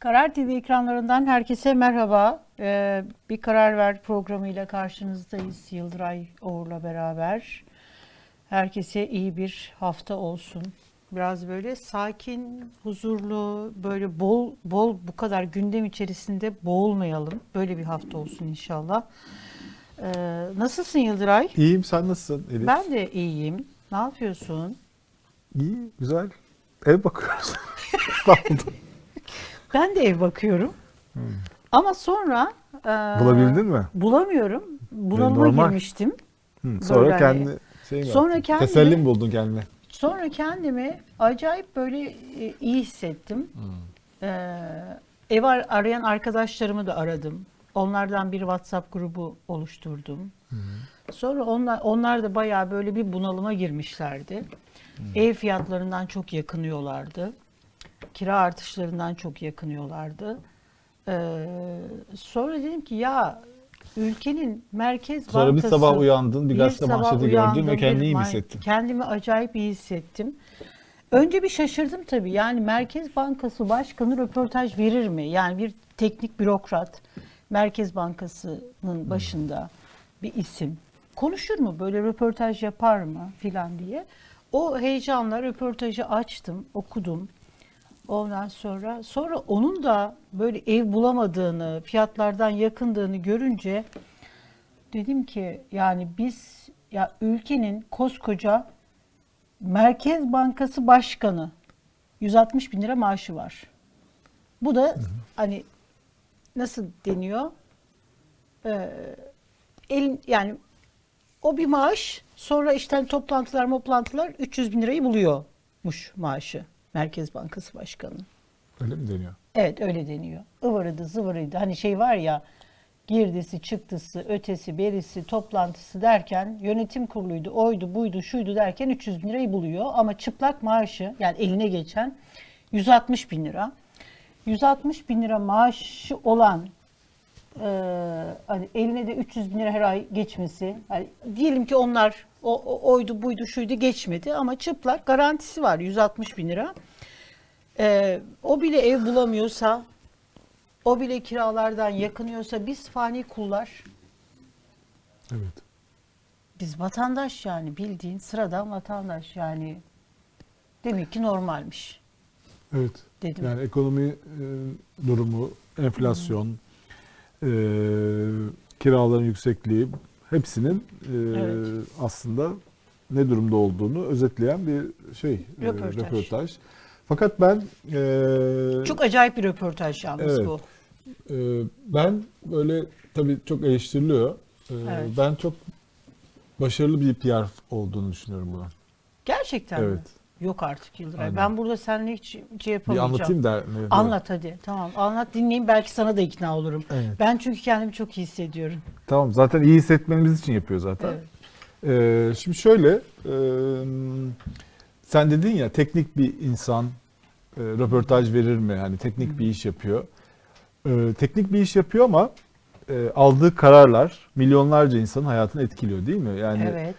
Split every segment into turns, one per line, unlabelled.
Karar TV ekranlarından herkese merhaba. Ee, bir Karar Ver programıyla karşınızdayız Yıldıray Oğur'la beraber. Herkese iyi bir hafta olsun. Biraz böyle sakin, huzurlu, böyle bol bol bu kadar gündem içerisinde boğulmayalım. Böyle bir hafta olsun inşallah. Ee, nasılsın Yıldıray?
İyiyim sen nasılsın Elif?
Ben de iyiyim. Ne yapıyorsun?
İyi, güzel. Ev bakıyoruz. İstanbul'da.
Ben de ev bakıyorum. Ama sonra e,
Bulabildin mi?
Bulamıyorum. Bunalıma
normal.
girmiştim.
Hı, sonra
Böyle
kendi şey mi
Sonra
yaptın?
kendimi-
Teselli mi buldun kendine?
Sonra kendimi acayip böyle e, iyi hissettim. Ee, ev ar- arayan arkadaşlarımı da aradım. Onlardan bir WhatsApp grubu oluşturdum. Sonra onlar onlar da bayağı böyle bir bunalıma girmişlerdi. Ev fiyatlarından çok yakınıyorlardı. Kira artışlarından çok yakınıyorlardı. Ee, sonra dedim ki ya ülkenin merkez
Sonra bir
bankası
sabah uyandın, bir gazete
sabah
manşeti gördün ve kendini
bir
iyi hissettin?
Kendimi acayip iyi hissettim. Önce bir şaşırdım tabii. Yani Merkez Bankası Başkanı röportaj verir mi? Yani bir teknik bürokrat Merkez Bankası'nın başında bir isim konuşur mu? Böyle röportaj yapar mı filan diye. O heyecanla röportajı açtım, okudum. Ondan sonra sonra onun da böyle ev bulamadığını, fiyatlardan yakındığını görünce dedim ki yani biz ya ülkenin koskoca Merkez Bankası Başkanı 160 bin lira maaşı var. Bu da hani nasıl deniyor? Ee, elin yani o bir maaş sonra işte toplantılar toplantılar 300 bin lirayı buluyormuş maaşı Merkez Bankası Başkanı.
Öyle mi deniyor?
Evet öyle deniyor. Ivırıydı zıvırıydı. Hani şey var ya girdisi çıktısı ötesi berisi toplantısı derken yönetim kuruluydu oydu buydu şuydu derken 300 bin lirayı buluyor. Ama çıplak maaşı yani eline geçen 160 bin lira. 160 bin lira maaşı olan e, hani eline de 300 bin lira her ay geçmesi. hani diyelim ki onlar o, o- oydu buydu şuydu geçmedi ama çıplak garantisi var 160 bin lira. Ee, o bile ev bulamıyorsa, o bile kiralardan yakınıyorsa biz fani kullar,
Evet.
biz vatandaş yani bildiğin sıradan vatandaş yani demek ki normalmiş
Evet.
dedim.
Yani ekonomi e, durumu, enflasyon, e, kiraların yüksekliği hepsinin e,
Evet.
aslında ne durumda olduğunu özetleyen bir şey, e,
Röportaj.
röportaj. Fakat ben e,
Çok acayip bir röportaj yalnız
Evet.
bu.
Ee, ben böyle tabii çok eleştiriliyor. Ee,
Evet.
Ben çok başarılı bir PR olduğunu düşünüyorum buna.
Gerçekten mi?
Evet.
Yok artık Yıldıray.
Aynen.
Ben burada seninle hiç şey
Bir
yapamayacağım.
anlatayım der. ne-
Anlat hadi. Tamam anlat dinleyeyim belki sana da ikna olurum.
Evet.
Ben çünkü kendimi çok iyi hissediyorum.
Tamam zaten iyi hissetmemiz için yapıyor zaten.
Evet.
Ee, şimdi şöyle, e, sen dedin ya teknik bir insan e, röportaj verir mi? Hani teknik bir iş yapıyor. Ee, teknik bir iş yapıyor ama e, aldığı kararlar milyonlarca insanın hayatını etkiliyor değil mi? Yani
evet.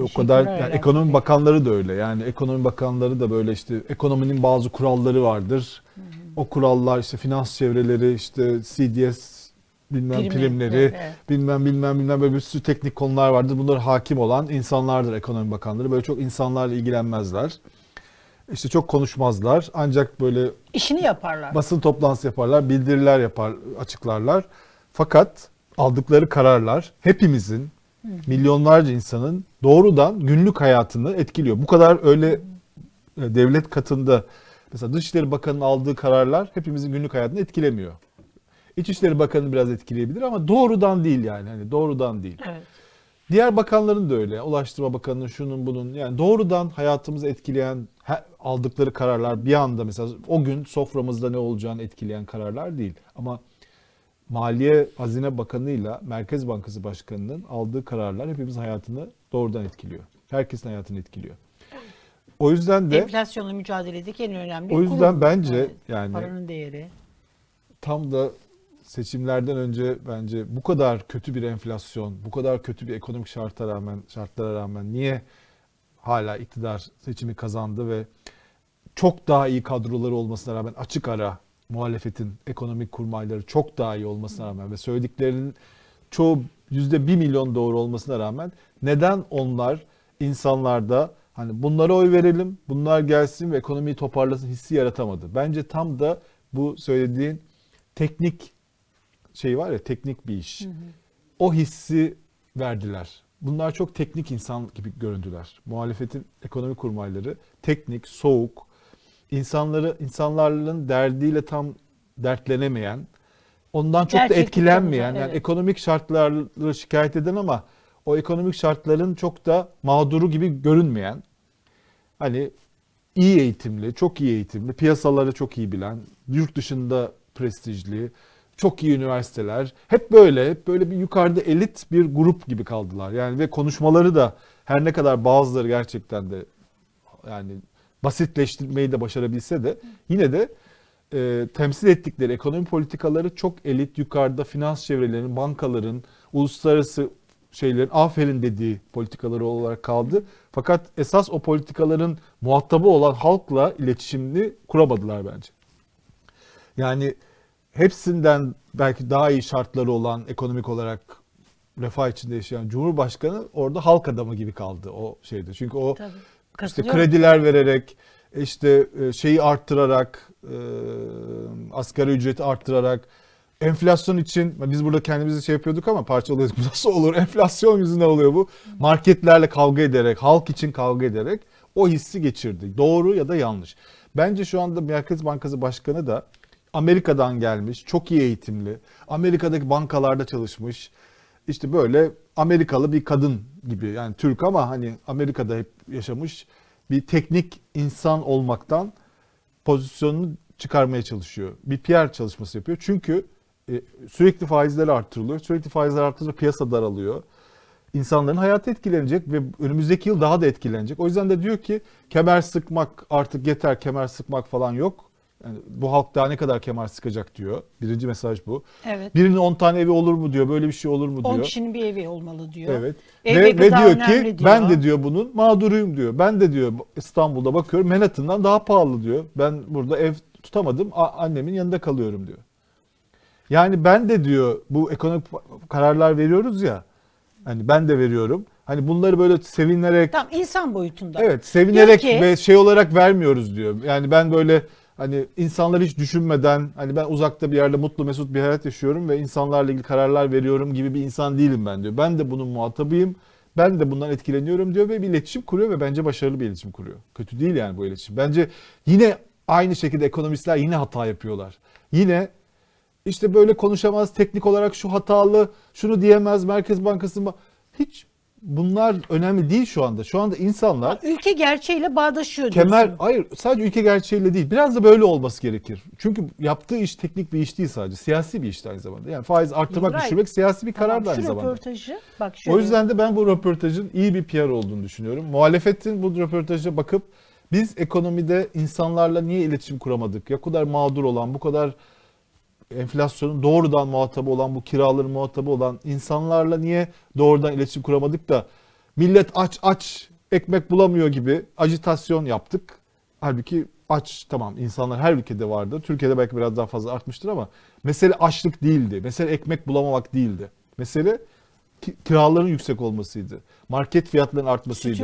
o kadar yani ekonomi bakanları da öyle. Yani ekonomi bakanları da böyle işte ekonominin bazı kuralları vardır. O kurallar işte finans çevreleri işte CDS bilmem
Primi,
primleri
evet.
bilmem bilmem bilmem böyle bir sürü teknik konular vardır. Bunlar hakim olan insanlardır ekonomi bakanları. Böyle çok insanlarla ilgilenmezler. İşte çok konuşmazlar. Ancak böyle
İşini yaparlar.
basın toplantısı yaparlar, bildiriler yapar, açıklarlar. Fakat aldıkları kararlar hepimizin, milyonlarca insanın doğrudan günlük hayatını etkiliyor. Bu kadar öyle e, devlet katında mesela Dışişleri Bakanı'nın aldığı kararlar hepimizin günlük hayatını etkilemiyor. İçişleri Bakanı biraz etkileyebilir ama doğrudan değil yani. Hani doğrudan değil.
Evet.
Diğer bakanların da öyle. Ulaştırma Bakanı'nın şunun bunun yani doğrudan hayatımızı etkileyen aldıkları kararlar bir anda mesela o gün soframızda ne olacağını etkileyen kararlar değil. Ama Maliye Hazine Bakanı'yla Merkez Bankası Başkanı'nın aldığı kararlar hepimizin hayatını doğrudan etkiliyor. Herkesin hayatını etkiliyor. O yüzden de
Enflasyonla mücadeledeki en önemli
O yüzden
kurum.
bence yani-
paranın değeri.
tam da seçimlerden önce bence bu kadar kötü bir enflasyon, bu kadar kötü bir ekonomik şarta rağmen şartlara rağmen niye hala iktidar seçimi kazandı ve çok daha iyi kadroları olmasına rağmen açık ara muhalefetin ekonomik kurmayları çok daha iyi olmasına rağmen ve söylediklerinin çoğu yüzde bir milyon doğru olmasına rağmen neden onlar insanlarda hani bunlara oy verelim, bunlar gelsin ve ekonomiyi toparlasın hissi yaratamadı. Bence tam da bu söylediğin teknik şey var ya teknik bir iş. O hissi verdiler. Bunlar çok teknik insan gibi göründüler. Muhalefetin ekonomi kurmayları teknik, soğuk, insanları insanların derdiyle tam dertlenemeyen, ondan çok da
Gerçeklik
etkilenmeyen,
konuda,
yani
evet.
ekonomik şartları şikayet eden ama o ekonomik şartların çok da mağduru gibi görünmeyen, hani iyi eğitimli, çok iyi eğitimli, piyasaları çok iyi bilen, yurt dışında prestijli, çok iyi üniversiteler. Hep böyle, hep böyle bir yukarıda elit bir grup gibi kaldılar. Yani ve konuşmaları da her ne kadar bazıları gerçekten de yani basitleştirmeyi de başarabilse de yine de e, temsil ettikleri ekonomi politikaları çok elit, yukarıda finans çevrelerinin, bankaların, uluslararası şeylerin aferin dediği politikaları olarak kaldı. Fakat esas o politikaların muhatabı olan halkla iletişimini kuramadılar bence. Yani hepsinden belki daha iyi şartları olan ekonomik olarak refah içinde yaşayan Cumhurbaşkanı orada halk adamı gibi kaldı o şeyde. Çünkü o
Tabii.
işte krediler vererek, işte e, şeyi arttırarak, e, asgari ücreti arttırarak, enflasyon için biz burada kendimizi şey yapıyorduk ama parçalıyorduk. Nasıl olur? Enflasyon yüzünden oluyor bu. Marketlerle kavga ederek, halk için kavga ederek o hissi geçirdi. Doğru ya da yanlış. Bence şu anda Merkez Bankası Başkanı da Amerika'dan gelmiş, çok iyi eğitimli, Amerika'daki bankalarda çalışmış, işte böyle Amerikalı bir kadın gibi yani Türk ama hani Amerika'da hep yaşamış bir teknik insan olmaktan pozisyonunu çıkarmaya çalışıyor. Bir PR çalışması yapıyor. Çünkü e, sürekli faizler artırılıyor. Sürekli faizler artırınca piyasa daralıyor. İnsanların hayatı etkilenecek ve önümüzdeki yıl daha da etkilenecek. O yüzden de diyor ki kemer sıkmak artık yeter kemer sıkmak falan yok. Yani bu halk daha ne kadar kemer sıkacak diyor. Birinci mesaj bu.
Evet.
Birinin 10 tane evi olur mu diyor. Böyle bir şey olur mu
10
diyor.
kişinin bir evi olmalı diyor.
Evet.
Ev
ve,
ve
diyor ki
diyor.
ben de diyor bunun mağduruyum diyor. Ben de diyor İstanbul'da bakıyorum Manhattan'dan daha pahalı diyor. Ben burada ev tutamadım. annemin yanında kalıyorum diyor. Yani ben de diyor bu ekonomik kararlar veriyoruz ya. Hani ben de veriyorum. Hani bunları böyle sevinerek
Tam insan boyutunda.
Evet, sevinerek
ki-
ve şey olarak vermiyoruz diyor. Yani ben böyle hani insanları hiç düşünmeden hani ben uzakta bir yerde mutlu mesut bir hayat yaşıyorum ve insanlarla ilgili kararlar veriyorum gibi bir insan değilim ben diyor. Ben de bunun muhatabıyım. Ben de bundan etkileniyorum diyor ve bir iletişim kuruyor ve bence başarılı bir iletişim kuruyor. Kötü değil yani bu iletişim. Bence yine aynı şekilde ekonomistler yine hata yapıyorlar. Yine işte böyle konuşamaz, teknik olarak şu hatalı, şunu diyemez, Merkez Bankası? Hiç bunlar önemli değil şu anda. Şu anda insanlar
Ülke gerçeğiyle bağdaşıyor diyorsun.
Kemer hayır sadece ülke gerçeğiyle değil biraz da böyle olması gerekir. Çünkü yaptığı iş teknik bir iş değil sadece siyasi bir iş aynı zamanda. Yani faiz arttırmak
Yıldıray,
düşürmek siyasi bir karar da aynı
şu
zamanda.
röportajı bak şöyle.
O yüzden de ben bu röportajın iyi bir PR olduğunu düşünüyorum. Muhalefetin bu röportaja bakıp biz ekonomide insanlarla niye iletişim kuramadık? Ya kadar mağdur olan, bu kadar enflasyonun doğrudan muhatabı olan, bu kiraların muhatabı olan insanlarla niye doğrudan iletişim kuramadık da millet aç aç ekmek bulamıyor gibi ajitasyon yaptık. Halbuki aç tamam insanlar her ülkede vardı. Türkiye'de belki biraz daha fazla artmıştır ama mesele açlık değildi. Mesele ekmek bulamamak değildi. Mesele ki- kiraların yüksek olmasıydı. Market fiyatlarının artmasıydı.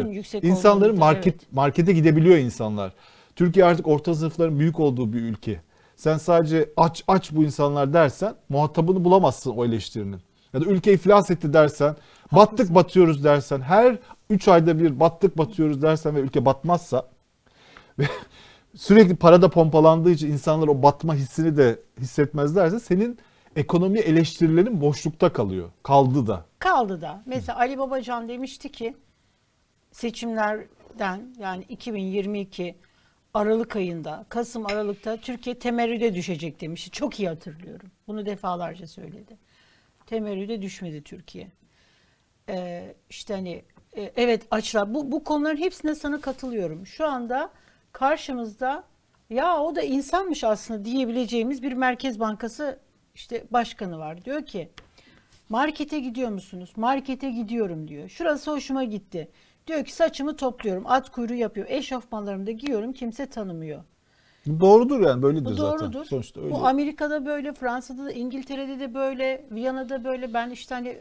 İnsanların market markete gidebiliyor insanlar. Türkiye artık orta sınıfların büyük olduğu bir ülke. Sen sadece aç aç bu insanlar dersen muhatabını bulamazsın o eleştirinin. Ya da ülke iflas etti dersen, battık batıyoruz dersen, her 3 ayda bir battık batıyoruz dersen ve ülke batmazsa ve sürekli parada pompalandığı için insanlar o batma hissini de hissetmezlerse senin ekonomi eleştirilerin boşlukta kalıyor. Kaldı da.
Kaldı da. Mesela Ali Babacan demişti ki seçimlerden yani 2022 Aralık ayında, Kasım Aralık'ta Türkiye temerrüde düşecek demişti. Çok iyi hatırlıyorum. Bunu defalarca söyledi. Temerrüde düşmedi Türkiye. Ee, işte hani e, evet açlar. Bu, bu konuların hepsine sana katılıyorum. Şu anda karşımızda ya o da insanmış aslında diyebileceğimiz bir Merkez Bankası işte başkanı var. Diyor ki Markete gidiyor musunuz? Markete gidiyorum diyor. Şurası hoşuma gitti. Diyor ki saçımı topluyorum. At kuyruğu yapıyor. Eşofmanlarımı da giyiyorum. Kimse tanımıyor.
Bu doğrudur yani böyledir
Bu
zaten.
doğrudur.
Sonuçta öyle.
Bu Amerika'da böyle, Fransa'da da, İngiltere'de de böyle, Viyana'da böyle. Ben işte hani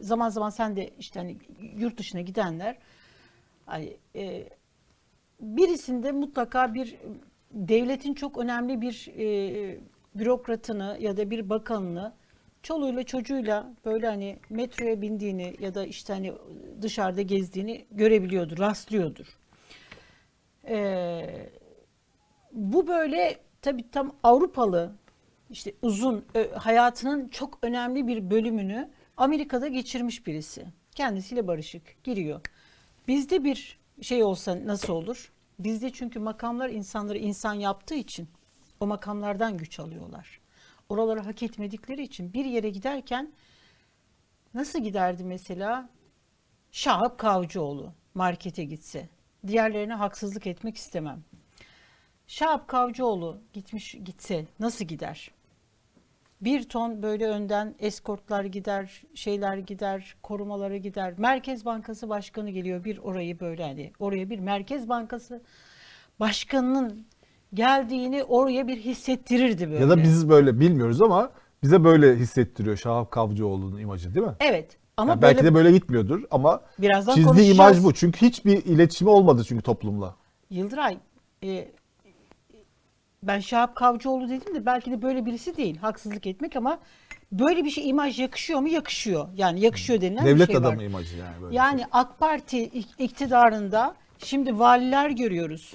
zaman zaman sen de işte hani yurt dışına gidenler hani e, birisinde mutlaka bir devletin çok önemli bir e, bürokratını ya da bir bakanını çoluğuyla çocuğuyla böyle hani metroya bindiğini ya da işte hani dışarıda gezdiğini görebiliyordur, rastlıyordur. Ee, bu böyle tabii tam Avrupalı işte uzun hayatının çok önemli bir bölümünü Amerika'da geçirmiş birisi. Kendisiyle barışık giriyor. Bizde bir şey olsa nasıl olur? Bizde çünkü makamlar insanları insan yaptığı için o makamlardan güç alıyorlar. Oraları hak etmedikleri için bir yere giderken nasıl giderdi mesela? Şahap Kavcıoğlu markete gitse. Diğerlerine haksızlık etmek istemem. Şahap Kavcıoğlu gitmiş gitse nasıl gider? Bir ton böyle önden eskortlar gider, şeyler gider, korumaları gider. Merkez Bankası Başkanı geliyor bir orayı böyle hani oraya bir Merkez Bankası Başkanı'nın geldiğini oraya bir hissettirirdi böyle.
Ya da biz böyle bilmiyoruz ama bize böyle hissettiriyor Şahap Kavcıoğlu'nun imajı değil mi?
Evet ama
Yani belki
böyle
de böyle gitmiyordur ama
birazdan
çizdiği imaj bu. Çünkü hiçbir iletişimi olmadı çünkü toplumla.
Yıldıray, e, ben Şahap Kavcıoğlu dedim de belki de böyle birisi değil. Haksızlık etmek ama böyle bir şey imaj yakışıyor mu? Yakışıyor. Yani yakışıyor denilen
Devlet
bir şey
adamı
var.
imajı yani böyle.
Yani
şey.
AK Parti ik- iktidarında şimdi valiler görüyoruz.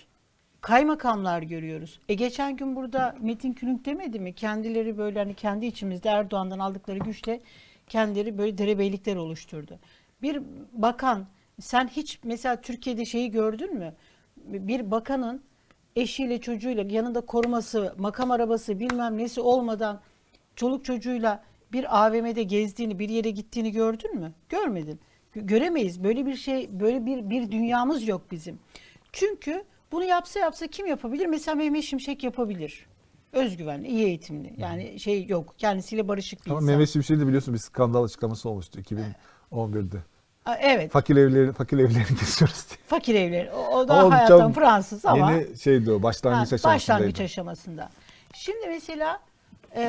Kaymakamlar görüyoruz. E geçen gün burada Metin Külünk demedi mi? Kendileri böyle hani kendi içimizde Erdoğan'dan aldıkları güçle kendileri böyle derebeylikler oluşturdu. Bir bakan sen hiç mesela Türkiye'de şeyi gördün mü? Bir bakanın eşiyle çocuğuyla yanında koruması, makam arabası bilmem nesi olmadan çoluk çocuğuyla bir AVM'de gezdiğini, bir yere gittiğini gördün mü? Görmedin. Gö- Göremeyiz. Böyle bir şey, böyle bir bir dünyamız yok bizim. Çünkü bunu yapsa yapsa kim yapabilir? Mesela Mehmet Şimşek yapabilir. Özgüvenli, iyi eğitimli. Yani şey yok. Kendisiyle barışık bir
Ama
insan.
Mehmet Şimşek'in de biliyorsun bir skandal açıklaması olmuştu 2011'de.
Aa, Evet.
Fakir evleri fakir evlerini kesiyoruz diye.
Fakir evleri. O, o da
Ama
hayattan
çok
Fransız ama.
Yeni şeydi o başlangıç
Ha,
aşamasındaydı.
başlangıç aşamasında. Şimdi mesela e,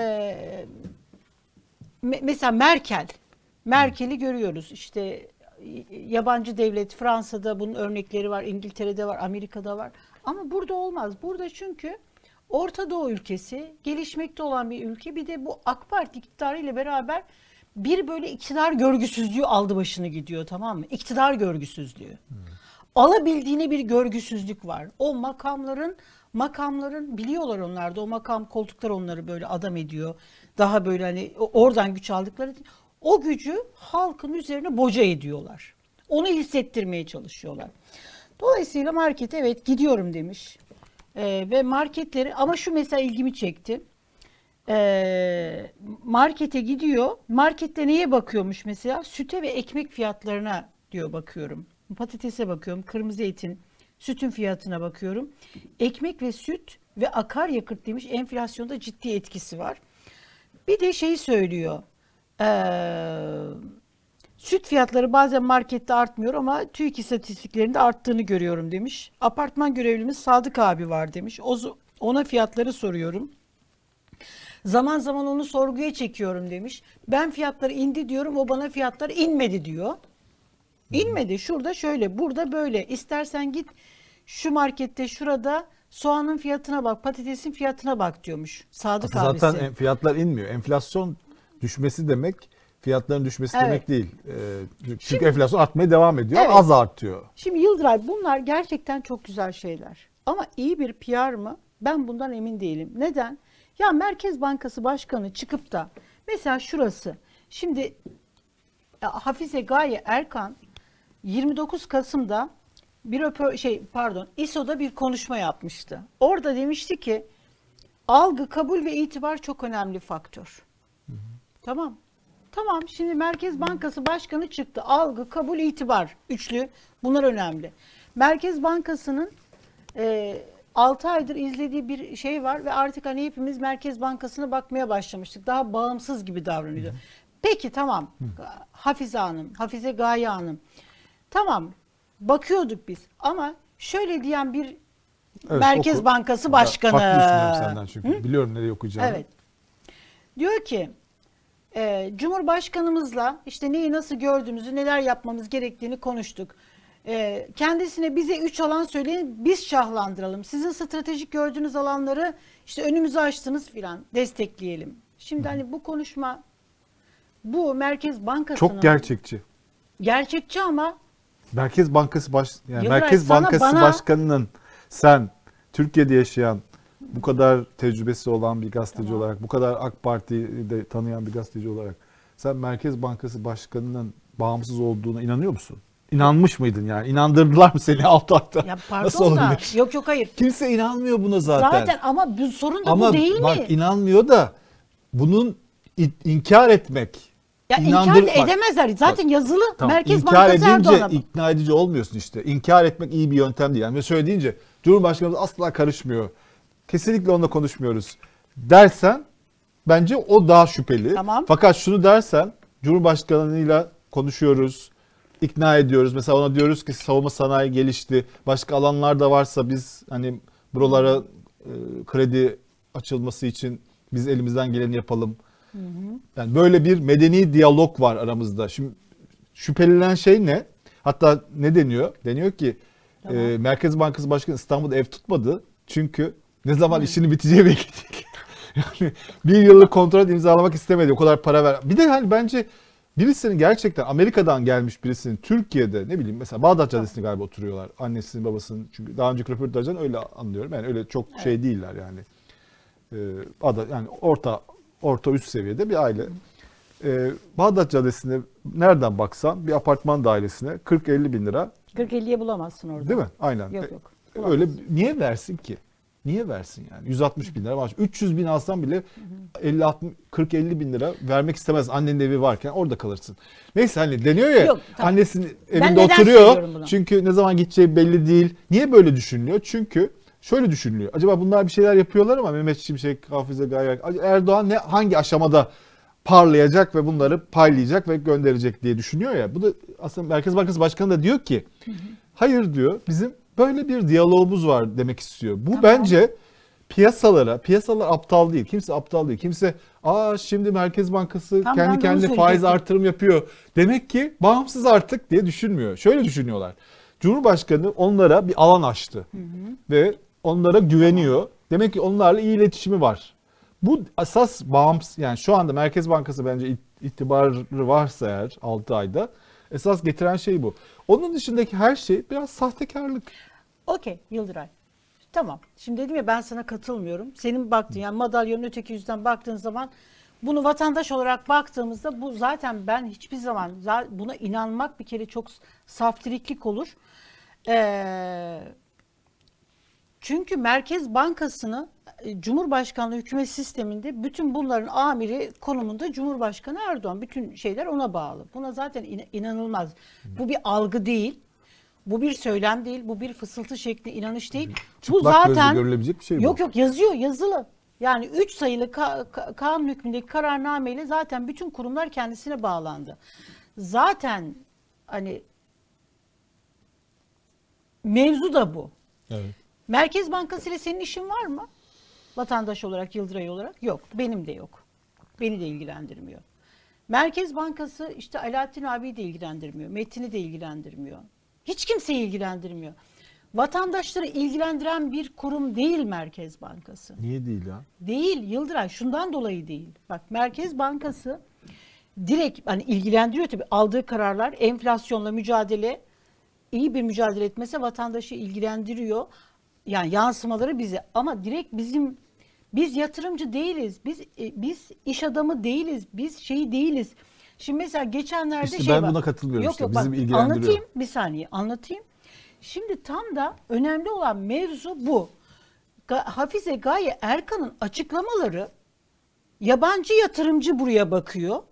me- mesela Merkel. Merkel'i görüyoruz. İşte yabancı devlet Fransa'da bunun örnekleri var, İngiltere'de var, Amerika'da var. Ama burada olmaz. Burada çünkü Orta Doğu ülkesi, gelişmekte olan bir ülke. Bir de bu AK Parti iktidarı ile beraber bir böyle iktidar görgüsüzlüğü aldı başını gidiyor tamam mı? İktidar görgüsüzlüğü alabildiğine bir görgüsüzlük var. O makamların makamların biliyorlar onlar da o makam koltuklar onları böyle adam ediyor. Daha böyle hani oradan güç aldıkları o gücü halkın üzerine boca ediyorlar. Onu hissettirmeye çalışıyorlar. Dolayısıyla markete evet gidiyorum demiş. Ee, ve marketleri ama şu mesela ilgimi çekti. Ee, markete gidiyor. Markette neye bakıyormuş mesela? Süte ve ekmek fiyatlarına diyor bakıyorum. Patatese bakıyorum, kırmızı etin, sütün fiyatına bakıyorum. Ekmek ve süt ve akaryakıt demiş enflasyonda ciddi etkisi var. Bir de şeyi söylüyor. Ee, süt fiyatları bazen markette artmıyor ama TÜİK istatistiklerinde arttığını görüyorum demiş. Apartman görevlimiz Sadık abi var demiş. O, ona fiyatları soruyorum. Zaman zaman onu sorguya çekiyorum demiş. Ben fiyatları indi diyorum o bana fiyatlar inmedi diyor. İnmedi. Şurada şöyle, burada böyle. İstersen git şu markette şurada soğanın fiyatına bak, patatesin fiyatına bak diyormuş. Sadık
Zaten
abisi.
en- fiyatlar inmiyor. Enflasyon düşmesi demek fiyatların düşmesi
Evet.
demek değil. Ee, çünkü enflasyon artmaya devam ediyor.
Evet.
Az artıyor.
Şimdi Yıldıray bunlar gerçekten çok güzel şeyler. Ama iyi bir PR mı? Ben bundan emin değilim. Neden? Ya Merkez Bankası Başkanı çıkıp da mesela şurası. Şimdi e, Hafize Gaye Erkan 29 Kasım'da bir röpo- şey pardon İSO'da bir konuşma yapmıştı. Orada demişti ki algı, kabul ve itibar çok önemli faktör. Tamam. Tamam şimdi Merkez Bankası Başkanı çıktı. Algı, kabul, itibar. Üçlü. Bunlar önemli. Merkez Bankası'nın e, 6 aydır izlediği bir şey var ve artık hani hepimiz Merkez Bankası'na bakmaya başlamıştık. Daha bağımsız gibi davranıyor. Peki tamam. Hafize Hanım, Hafize Gaye Hanım. Tamam. Bakıyorduk biz ama şöyle diyen bir
Evet,
Merkez
oku.
Bankası Başkanı.
Düşünüyorum senden çünkü. Biliyorum nereye okuyacağını.
Evet. Diyor ki e, Cumhurbaşkanımızla işte neyi nasıl gördüğümüzü, neler yapmamız gerektiğini konuştuk. E, kendisine bize üç alan söyleyin, biz şahlandıralım. Sizin stratejik gördüğünüz alanları işte önümüzü açtınız filan destekleyelim. Şimdi hani bu konuşma bu Merkez Bankası'nın
Çok gerçekçi.
gerçekçi ama
Merkez Bankası baş yani
Yıldıray,
Merkez Bankası
bana-
başkanının sen Türkiye'de yaşayan bu kadar tecrübesi olan bir gazeteci
Tamam.
olarak, bu kadar AK Parti'yi de tanıyan bir gazeteci olarak sen Merkez Bankası başkanının bağımsız olduğuna inanıyor musun? İnanmış mıydın yani? İnandırdılar mı seni alt alta?
ya
Nasıl
pardon da
olabilir?
yok yok hayır.
Kimse inanmıyor buna zaten.
Zaten, ama bu sorun da
Ama
bu değil
bak
mi?
inanmıyor da bunun inkar etmek.
ya
inandır-
inkar da
bak,
edemezler. Zaten yazılı
Tamam,
Merkez
inkar
Bankası
edince
Erdoğan'a.
ikna edici olmuyorsun işte. İnkar etmek iyi bir yöntem değil. Yani söyle deyince Cumhurbaşkanımız asla karışmıyor. Kesinlikle onunla konuşmuyoruz dersen bence o daha şüpheli.
Tamam.
Fakat şunu dersen Cumhurbaşkanıyla konuşuyoruz, ikna ediyoruz. Mesela ona diyoruz ki savunma sanayi gelişti. Başka alanlar da varsa biz hani buralara e, kredi açılması için biz elimizden geleni yapalım. Yani böyle bir medeni diyalog var aramızda. Şimdi şüphelenen şey ne? Hatta ne deniyor? Deniyor ki
Tamam.
e, Merkez Bankası Başkanı İstanbul'da ev tutmadı. Çünkü ne zaman işinin biteceği belli değil. yani bir yıllık kontrat imzalamak istemedi. O kadar para ver. Bir de hani bence birisinin gerçekten Amerika'dan gelmiş birisinin Türkiye'de ne bileyim mesela Bağdat Caddesi'nde galiba oturuyorlar. Annesinin babasının çünkü daha önceki röportajdan öyle anlıyorum. Yani öyle çok şey değiller yani. Ee, ada yani orta orta üst seviyede bir aile. Ee, Bağdat Caddesi'nde nereden baksan bir apartman dairesine 40-50 bin lira
40-50'ye bulamazsın orada.
değil mi? Aynen.
Yok yok.
E, Öyle niye versin ki? Niye versin yani? 160 bin lira var. 300 bin alsan bile 50 60 40 50 bin lira vermek istemez. Annenin evi varken orada kalırsın. Neyse hani deniyor ya
Yok, tamam.
annesinin evinde
neden
oturuyor.
bunu?
Çünkü ne zaman gideceği belli değil. Niye böyle düşünülüyor? Çünkü şöyle düşünülüyor. Acaba bunlar bir şeyler yapıyorlar ama Mehmet Şimşek, Hafize Gaye Erdoğan ne hangi aşamada parlayacak ve bunları paylayacak ve gönderecek diye düşünüyor ya. Bu da aslında Merkez Bankası Başkanı da diyor ki hayır diyor bizim böyle bir diyalogumuz var demek istiyor. Bu
Tamam.
bence piyasalara, piyasalar aptal değil. Kimse aptal değil. Kimse aa şimdi Merkez Bankası
Tam
kendi kendine faiz artırım yapıyor. Demek ki bağımsız artık diye düşünmüyor. Şöyle düşünüyorlar. Cumhurbaşkanı onlara bir alan açtı. Ve onlara güveniyor. Demek ki onlarla iyi iletişimi var. Bu asas bağımsız yani şu anda Merkez Bankası bence it- itibarı varsa eğer 6 ayda esas getiren şey bu. Onun dışındaki her şey biraz sahtekarlık.
Okey Yıldıray. Tamam. Şimdi dedim ya ben sana katılmıyorum. Senin baktığın yani madalyonun öteki yüzden baktığın zaman bunu vatandaş olarak baktığımızda bu zaten ben hiçbir zaman za- buna inanmak bir kere çok saftiriklik olur. Ee, çünkü Merkez Bankası'nı Cumhurbaşkanlığı hükümet sisteminde bütün bunların amiri konumunda Cumhurbaşkanı Erdoğan. Bütün şeyler ona bağlı. Buna zaten in- inanılmaz. Bu bir algı değil. Bu bir söylem değil. Bu bir fısıltı şekli inanış değil. bu
Çıplak gözle
zaten
görülebilecek bir şey bu.
Yok yok yazıyor yazılı. Yani 3 sayılı ka- ka- kanun hükmündeki kararnameyle zaten bütün kurumlar kendisine bağlandı. Zaten hani mevzu da bu.
Evet.
Merkez Bankası ile senin işin var mı? Vatandaş olarak, Yıldıray olarak? Yok. Benim de yok. Beni de ilgilendirmiyor. Merkez Bankası işte Alaaddin abiyi de ilgilendirmiyor. Metin'i de ilgilendirmiyor. Hiç kimseyi ilgilendirmiyor. Vatandaşları ilgilendiren bir kurum değil Merkez Bankası.
Niye değil ya?
Değil Yıldıray şundan dolayı değil. Bak Merkez Bankası direkt hani ilgilendiriyor tabii aldığı kararlar enflasyonla mücadele iyi bir mücadele etmese vatandaşı ilgilendiriyor. Yani yansımaları bize ama direkt bizim biz yatırımcı değiliz. Biz e, biz iş adamı değiliz. Biz şey değiliz. Şimdi mesela geçenlerde
İşte
şey
ben
var.
buna katılmıyorum
Yok
işte.
yok
Bizi
bak
ilgilendiriyor.
anlatayım bir saniye anlatayım. Şimdi tam da önemli olan mevzu bu. Hafize Gaye Erkan'ın açıklamaları yabancı yatırımcı buraya bakıyor.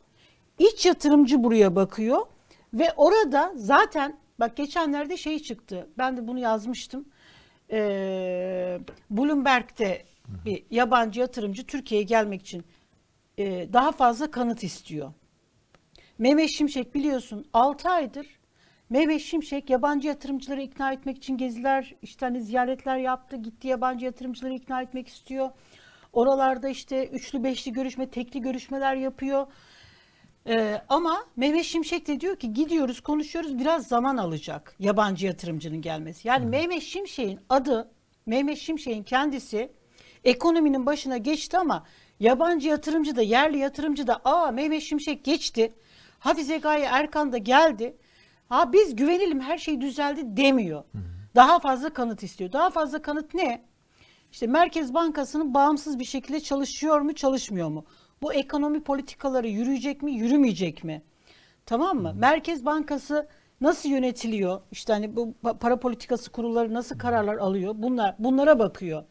iç yatırımcı buraya bakıyor ve orada zaten bak geçenlerde şey çıktı. Ben de bunu yazmıştım. Ee, Bloomberg'de bir yabancı yatırımcı Türkiye'ye gelmek için e, daha fazla kanıt istiyor. Mehmet Şimşek biliyorsun 6 aydır Mehmet Şimşek yabancı yatırımcıları ikna etmek için geziler, işte hani ziyaretler yaptı. Gitti yabancı yatırımcıları ikna etmek istiyor. Oralarda işte üçlü beşli görüşme, tekli görüşmeler yapıyor. Ee, ama Mehmet Şimşek de diyor ki gidiyoruz konuşuyoruz biraz zaman alacak yabancı yatırımcının gelmesi. Yani Mehmet Şimşek'in adı Mehmet Şimşek'in kendisi ekonominin başına geçti ama yabancı yatırımcı da yerli yatırımcı da aa Mehmet Şimşek geçti. Hafize Gaye Erkan da geldi. Ha biz güvenelim her şey düzeldi demiyor. Daha fazla kanıt istiyor. Daha fazla kanıt ne? İşte Merkez Bankası'nın bağımsız bir şekilde çalışıyor mu, çalışmıyor mu? Bu ekonomi politikaları yürüyecek mi, yürümeyecek mi? Tamam mı? Merkez Bankası nasıl yönetiliyor? İşte hani bu pa- para politikası kurulları nasıl kararlar alıyor? Bunlar bunlara bakıyor.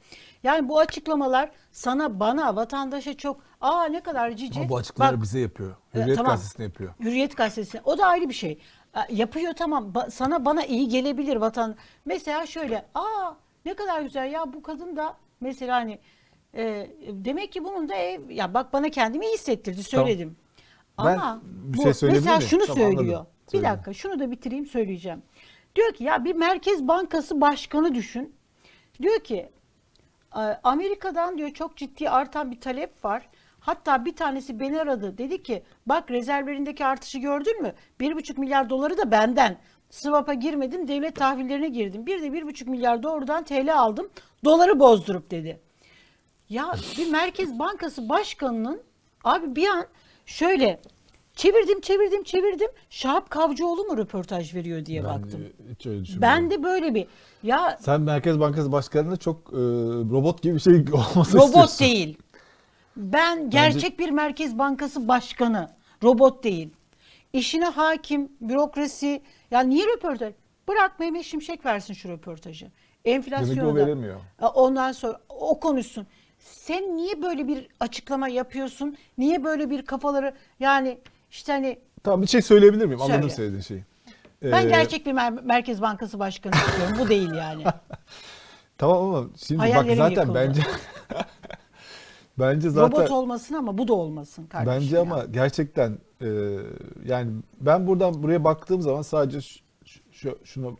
Yani bu açıklamalar sana, bana, vatandaşa çok aa ne kadar cici.
Ama bu açıklamaları
Bak,
bize yapıyor.
e,
Hürriyet
tamam.
gazetesine yapıyor.
Hürriyet gazetesi. O da ayrı bir şey. E, Yapıyor tamam. Ba- sana bana iyi gelebilir vatan. Mesela şöyle. Aa ne kadar güzel ya bu kadın da mesela hani e, demek ki bunun da ev ya bak bana kendimi iyi hissettirdi söyledim.
Ben
Ama
bir
bu,
şey
mesela
miyim?
şunu
Tamam,
söylüyor.
anladım.
Bir
Söyle.
dakika şunu da bitireyim söyleyeceğim. Diyor ki ya bir Merkez Bankası başkanı düşün. Diyor ki e, Amerika'dan diyor çok ciddi artan bir talep var. Hatta bir tanesi beni aradı. Dedi ki bak rezervlerindeki artışı gördün mü? 1,5 milyar doları da benden. Swap'a girmedim devlet tahvillerine girdim. Bir de 1,5 milyar doğrudan TL aldım. Doları bozdurup dedi. Ya bir Merkez Bankası başkanının abi bir an şöyle çevirdim çevirdim çevirdim. Şahap Kavcıoğlu mu röportaj veriyor diye
Ben
baktım.
e, hiç öyle.
Ben de böyle bir ya
Sen Merkez Bankası Başkanı'nda çok e, robot gibi bir şey olması
Robot
istiyorsun.
değil. Ben gerçek bir Merkez Bankası başkanı. Robot değil. İşine hakim, bürokrasi. Ya niye röportaj? Bırak Mehmet Şimşek versin şu röportajı. Enflasyonu
veremiyor.
E, Ondan sonra o konuşsun. Sen niye böyle bir açıklama yapıyorsun? Niye böyle bir kafaları yani işte hani
Tamam bir şey söyleyebilir miyim? Anladım
Söyle.
söylediğin şeyi.
ben
Ee,
gerçek bir Mer- Merkez Bankası başkanı istiyorum. Bu değil yani.
Tamam ama şimdi bak
Hayallerim
zaten
yıkıldı.
bence bence zaten
Robot olmasın ama bu da olmasın kardeşim.
bence
ya.
ama gerçekten e, yani ben buradan buraya baktığım zaman sadece şu, şu- şunu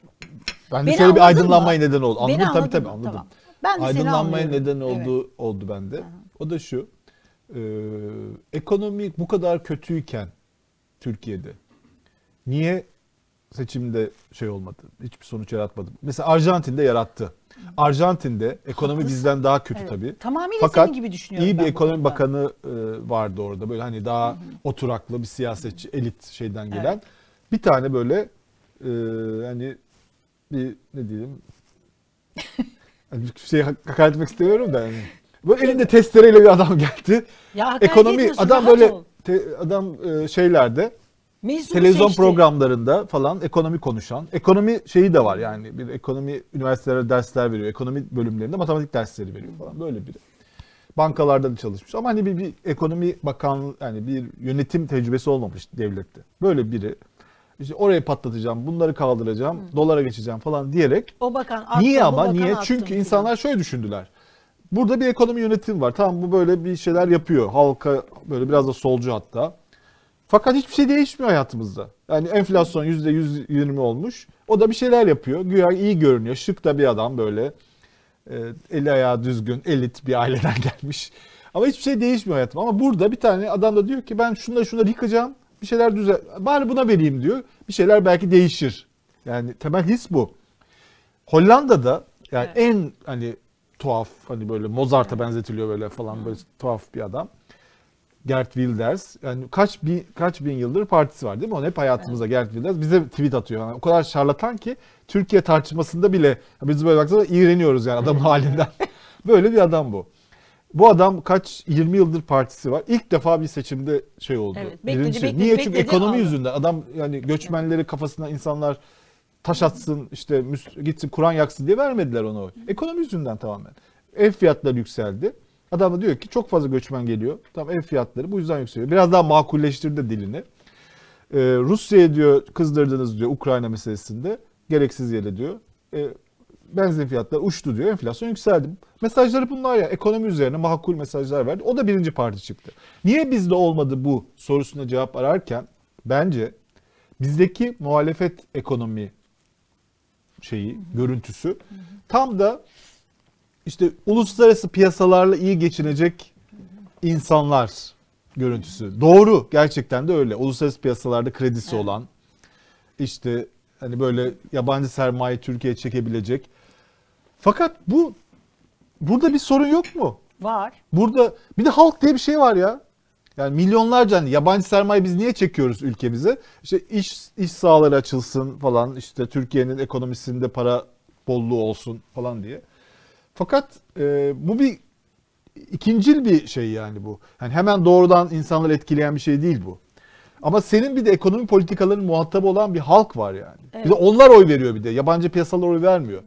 ben de
Beni
şöyle bir
anladın
aydınlanmaya
mı?
neden oldu.
Beni
Anladım tabii
anladın
tabii
mı?
anladım.
Tamam. Ben de seni
Aydınlanmaya
anlıyorum.
neden oldu oldu bende. O da şu. E, ekonomi bu kadar kötüyken Türkiye'de niye seçimde şey olmadı? Hiçbir sonuç yaratmadı. Mesela Arjantin'de yarattı. Arjantin'de ekonomi
Haklısın.
bizden daha kötü
Evet.
tabii.
Tamamıyla
Fakat
senin gibi düşünüyorum
iyi bir ekonomi
konuda.
bakanı e, vardı orada. Böyle hani daha oturaklı bir siyasetçi, elit şeyden gelen.
Evet.
Bir tane böyle e, hani bir ne diyelim bir şey hak- hakaret etmek istemiyorum da yani. Böyle elinde testereyle bir adam geldi.
Ya
Ekonomi adam böyle
ol.
Te- adam e, şeylerde
Mezunu
televizyon
seçti.
programlarında falan ekonomi konuşan. Ekonomi şeyi de var yani bir ekonomi üniversitelere dersler veriyor. Ekonomi bölümlerinde matematik dersleri veriyor falan böyle biri. Bankalarda da çalışmış ama hani bir, bir ekonomi bakan yani bir yönetim tecrübesi olmamış devlette. Böyle biri işte orayı patlatacağım, bunları kaldıracağım, dolara geçeceğim falan diyerek
O bakan attım,
Niye ama?
bakan
Niye?
attım
Çünkü insanlar şöyle düşündüler. Burada bir ekonomi yönetimi var. Tamam bu böyle bir şeyler yapıyor. Halka böyle biraz da solcu hatta. Fakat hiçbir şey değişmiyor hayatımızda. Yani enflasyon %120 olmuş. O da bir şeyler yapıyor. Güya iyi görünüyor. Şık da bir adam böyle. E, eli ayağı düzgün, elit bir aileden gelmiş. Ama hiçbir şey değişmiyor hayatım. Ama burada bir tane adam da diyor ki ben şunları şunları yıkacağım. Bir şeyler düzel. Bari buna vereyim diyor. Bir şeyler belki değişir. Yani temel his bu. Hollanda'da yani
Evet.
en hani tuhaf hani böyle Mozart'a benzetiliyor böyle falan böyle tuhaf bir adam. Gert Wilders yani kaç bin kaç bin yıldır partisi var değil mi? Onun hep hayatımızda Gert Wilders bize tweet atıyor. Yani o kadar şarlatan ki Türkiye tartışmasında bile biz böyle baksana iğreniyoruz yani adamın halinden. böyle bir adam bu. Bu adam kaç 20 yıldır partisi var. İlk defa bir seçimde şey oldu.
Evet, bekledi,
birinci.
bekledi,
Niye? Çünkü
bekledi,
ekonomi
aldı.
yüzünden. Adam yani göçmenleri kafasına insanlar taş atsın işte gitsin Kur'an yaksın diye vermediler ona oy. Ekonomi yüzünden tamamen. Ev fiyatları yükseldi. Adam da diyor ki çok fazla göçmen geliyor. Tamam ev fiyatları bu yüzden yükseliyor. Biraz daha makulleştirdi dilini. Ee, Rusya'ya diyor kızdırdınız diyor Ukrayna meselesinde. Gereksiz yere diyor. Ee, benzin fiyatları uçtu diyor. Enflasyon yükseldi. Mesajları bunlar ya. Ekonomi üzerine makul mesajlar verdi. O da birinci parti çıktı. Niye bizde olmadı bu sorusuna cevap ararken bence bizdeki muhalefet ekonomi şeyi, görüntüsü tam da işte uluslararası piyasalarla iyi geçinecek insanlar görüntüsü. Doğru gerçekten de öyle. Uluslararası piyasalarda kredisi
Evet.
olan işte hani böyle yabancı sermaye Türkiye'ye çekebilecek. Fakat bu burada bir sorun yok mu?
Var.
Burada bir de halk diye bir şey var ya. Yani milyonlarca hani yabancı sermaye biz niye çekiyoruz ülkemize? İşte iş iş sahaları açılsın falan işte Türkiye'nin ekonomisinde para bolluğu olsun falan diye. Fakat e, bu bir ikincil bir şey yani bu. Yani hemen doğrudan insanları etkileyen bir şey değil bu. Ama senin bir de ekonomi politikalarının muhatabı olan bir halk var yani. Bir de
Evet.
onlar oy veriyor bir de. Yabancı piyasalar oy vermiyor.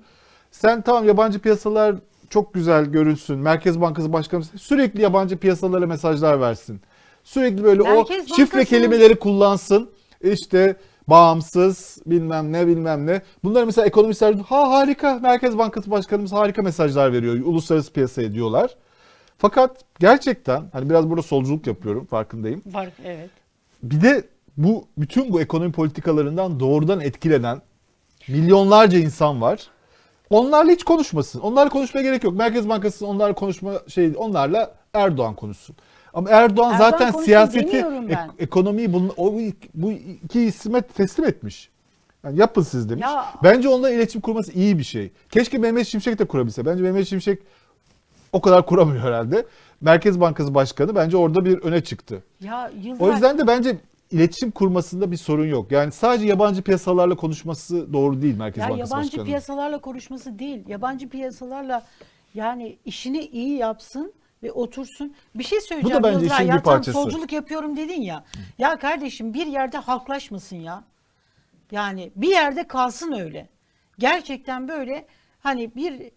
Sen tamam yabancı piyasalar çok güzel görünsün. Merkez Bankası Başkanı sürekli yabancı piyasalara mesajlar versin. Sürekli böyle
Merkez
o şifre
Bankası'nın-
kelimeleri kullansın. İşte bağımsız bilmem ne bilmem ne. Bunlar mesela ekonomistler ha harika Merkez Bankası Başkanımız harika mesajlar veriyor. Uluslararası piyasaya diyorlar. Fakat gerçekten hani biraz burada solculuk yapıyorum farkındayım.
Var evet.
Bir de bu bütün bu ekonomi politikalarından doğrudan etkilenen milyonlarca insan var. Onlarla hiç konuşmasın. Onlarla konuşmaya gerek yok. Merkez Bankası onlarla konuşma şey onlarla Erdoğan konuşsun. Ama Erdoğan,
Erdoğan
zaten siyaseti, ek- ekonomiyi bunun, o, bu iki isme teslim etmiş. Yani yapın siz demiş.
Ya-
Bence onunla iletişim kurması iyi bir şey. Keşke Mehmet Şimşek de kurabilse. Bence Mehmet Şimşek o kadar kuramıyor herhalde. Merkez Bankası Başkanı bence orada bir öne çıktı.
Ya yıllar
O yüzden de bence iletişim kurmasında bir sorun yok. Yani sadece yabancı piyasalarla konuşması doğru değil Merkez
ya
Bankası
yabancı
Başkanı'nın.
piyasalarla konuşması değil. Yabancı piyasalarla yani işini iyi yapsın ve otursun. Bir şey söyleyeceğim.
bence
Yıldıray,
işin bir
ya tam
parçası.
solculuk yapıyorum dedin ya. Ya kardeşim bir yerde halklaşmasın ya. Yani bir yerde kalsın öyle. Gerçekten böyle hani bir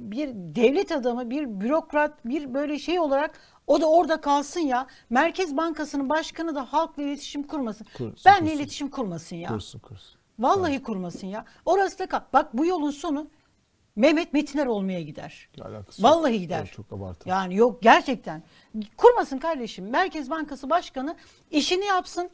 bir devlet adamı, bir bürokrat, bir böyle şey olarak o da orada kalsın ya. Merkez Bankası'nın başkanı da halkla iletişim kurmasın.
Kursun,
Benle
kursun.
iletişim kurmasın ya.
Kursun kursun.
Vallahi kurmasın ya. Orası da kal. Bak bu yolun sonu Mehmet Metiner olmaya gider.
Alakası yok.
Vallahi gider.
Evet, Çok abartılı.
Yani yok gerçekten. Kurmasın kardeşim. Merkez Bankası Başkanı işini yapsın.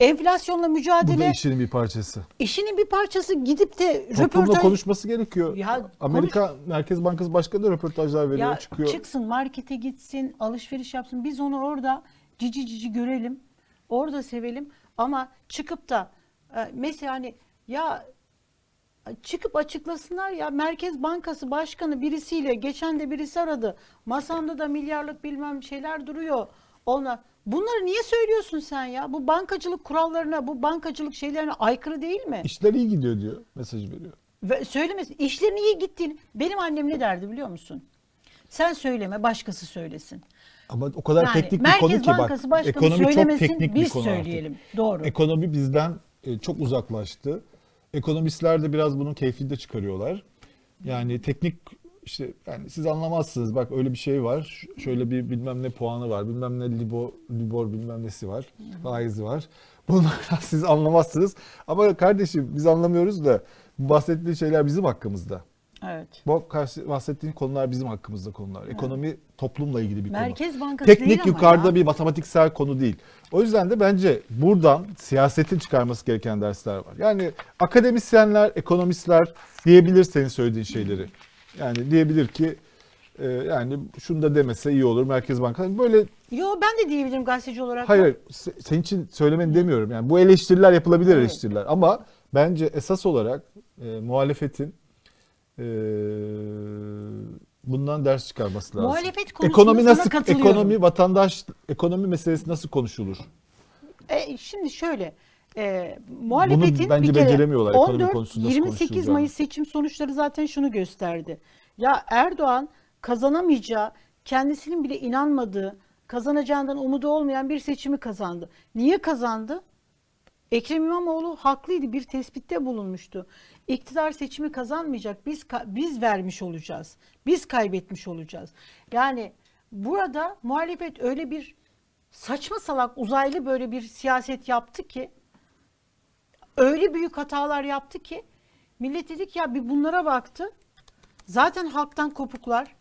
Enflasyonla
Bu da
mücadele
işinin bir parçası.
işinin bir parçası gidip de
Toplumla
röportaj
konuşması gerekiyor.
Ya
Amerika Merkez Bankası Başkanı da röportajlar veriyor,
ya
çıkıyor.
çıksın markete gitsin, alışveriş yapsın. Biz onu orada cici cici görelim. Orada sevelim ama çıkıp da e, mesela hani ya çıkıp açıklasınlar ya Merkez Bankası Başkanı birisiyle geçen de birisi aradı. Masamda da milyarlık bilmem şeyler duruyor. Ona bunları niye söylüyorsun sen ya? Bu bankacılık kurallarına, bu bankacılık şeylerine aykırı değil mi?
İşler iyi gidiyor diyor. Mesajı veriyor.
Ve söylemesin. İşlerin iyi gittiğini. Benim annem ne derdi biliyor musun? Sen söyleme, başkası söylesin.
Ama o kadar
Yani
teknik bir konu ki
Bankası
bak. Ekonomi çok teknik bir
biz
konu
söyleyelim.
artık.
Doğru.
Ekonomi bizden e, çok uzaklaştı. Ekonomistler de biraz bunun keyfini de çıkarıyorlar. Yani teknik işte yani siz anlamazsınız bak öyle bir şey var. Şöyle bir bilmem ne puanı var. Bilmem ne libor, libor bilmem nesi var. Faizi var. Bunlar siz anlamazsınız. Ama kardeşim biz anlamıyoruz da bu bahsettiğin şeyler bizim hakkımızda.
Evet.
Bu bahsettiğin konular bizim hakkımızda konular. Ekonomi toplumla ilgili bir konu.
Merkez Bankası değil
Teknik
ama
yukarıda
ya.
bir matematiksel konu değil. O yüzden de bence buradan siyasetin çıkarması gereken dersler var. Yani akademisyenler, ekonomistler diyebilir senin söylediğin şeyleri. Yani diyebilir ki e, yani şunu da demese iyi olur Merkez Bankası. Böyle
Yo ben de diyebilirim gazeteci olarak.
hayır hayır, se- senin için söylemeni demiyorum. Yani bu eleştiriler yapılabilir
Evet.
eleştiriler ama bence esas olarak e, muhalefetin e, bundan ders çıkarması lazım.
Muhalefet konusunda
ekonomi
sana
nasıl
katılıyorum.
ekonomi vatandaş ekonomi meselesi nasıl konuşulur?
E, şimdi şöyle. E, muhalefetin
Bunu bence
bir kere
beceremiyorlar, ekonomi
14
konusunda nasıl
28
konuşulacağını.
Mayıs seçim sonuçları zaten şunu gösterdi. Ya Erdoğan kazanamayacağı, kendisinin bile inanmadığı, kazanacağından umudu olmayan bir seçimi kazandı. Niye kazandı? Ekrem İmamoğlu haklıydı bir tespitte bulunmuştu. İktidar seçimi kazanmayacak biz biz vermiş olacağız. Biz kaybetmiş olacağız. Yani burada muhalefet öyle bir saçma salak uzaylı böyle bir siyaset yaptı ki öyle büyük hatalar yaptı ki millet dedik ya bir bunlara baktı. Zaten halktan kopuklar.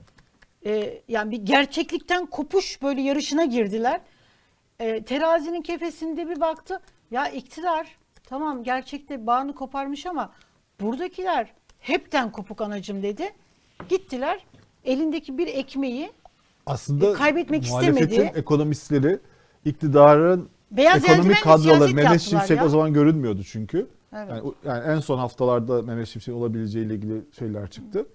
Ee, yani bir gerçeklikten kopuş böyle yarışına girdiler. Ee, terazinin kefesinde bir baktı. Ya iktidar Tamam gerçekte bağını koparmış ama buradakiler hepten kopuk anacım dedi. Gittiler elindeki bir ekmeği
Aslında
E, kaybetmek istemedi.
ekonomistleri iktidarın
Beyaz
ekonomik kadroları Mehmet Şimşek
ya.
o zaman görünmüyordu çünkü.
Evet.
Yani, yani en son haftalarda Mehmet Şimşek olabileceğiyle ilgili şeyler çıktı.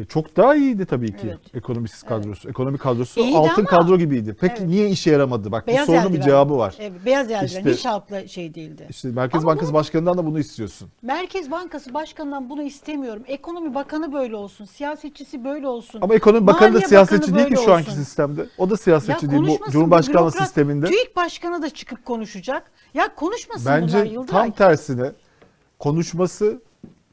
E, çok daha iyiydi tabii ki
Evet.
ekonomist kadrosu. Ekonomik kadrosu
İyiydi
altın
ama-
kadro gibiydi. Peki
Evet.
niye işe yaramadı? Bak
beyaz
bu sorunun bir cevabı var.
Evet, beyaz eldiven
İşte-
hiç halkla şey değildi.
İşte Merkez
Ama
Bankası Başkanı'ndan da bunu istiyorsun.
Merkez Bankası Başkanı'ndan bunu istemiyorum. Ekonomi Bakanı böyle olsun, siyasetçisi böyle olsun.
Ama Ekonomi Bakanı da siyasetçi değil ki şu anki
olsun.
sistemde. O da siyasetçi
Ya
değil bu Cumhurbaşkanlığı
bürokrat.
sisteminde.
TÜİK Başkanı da çıkıp konuşacak. Ya konuşmasın bunlar
Bence tam tersine konuşması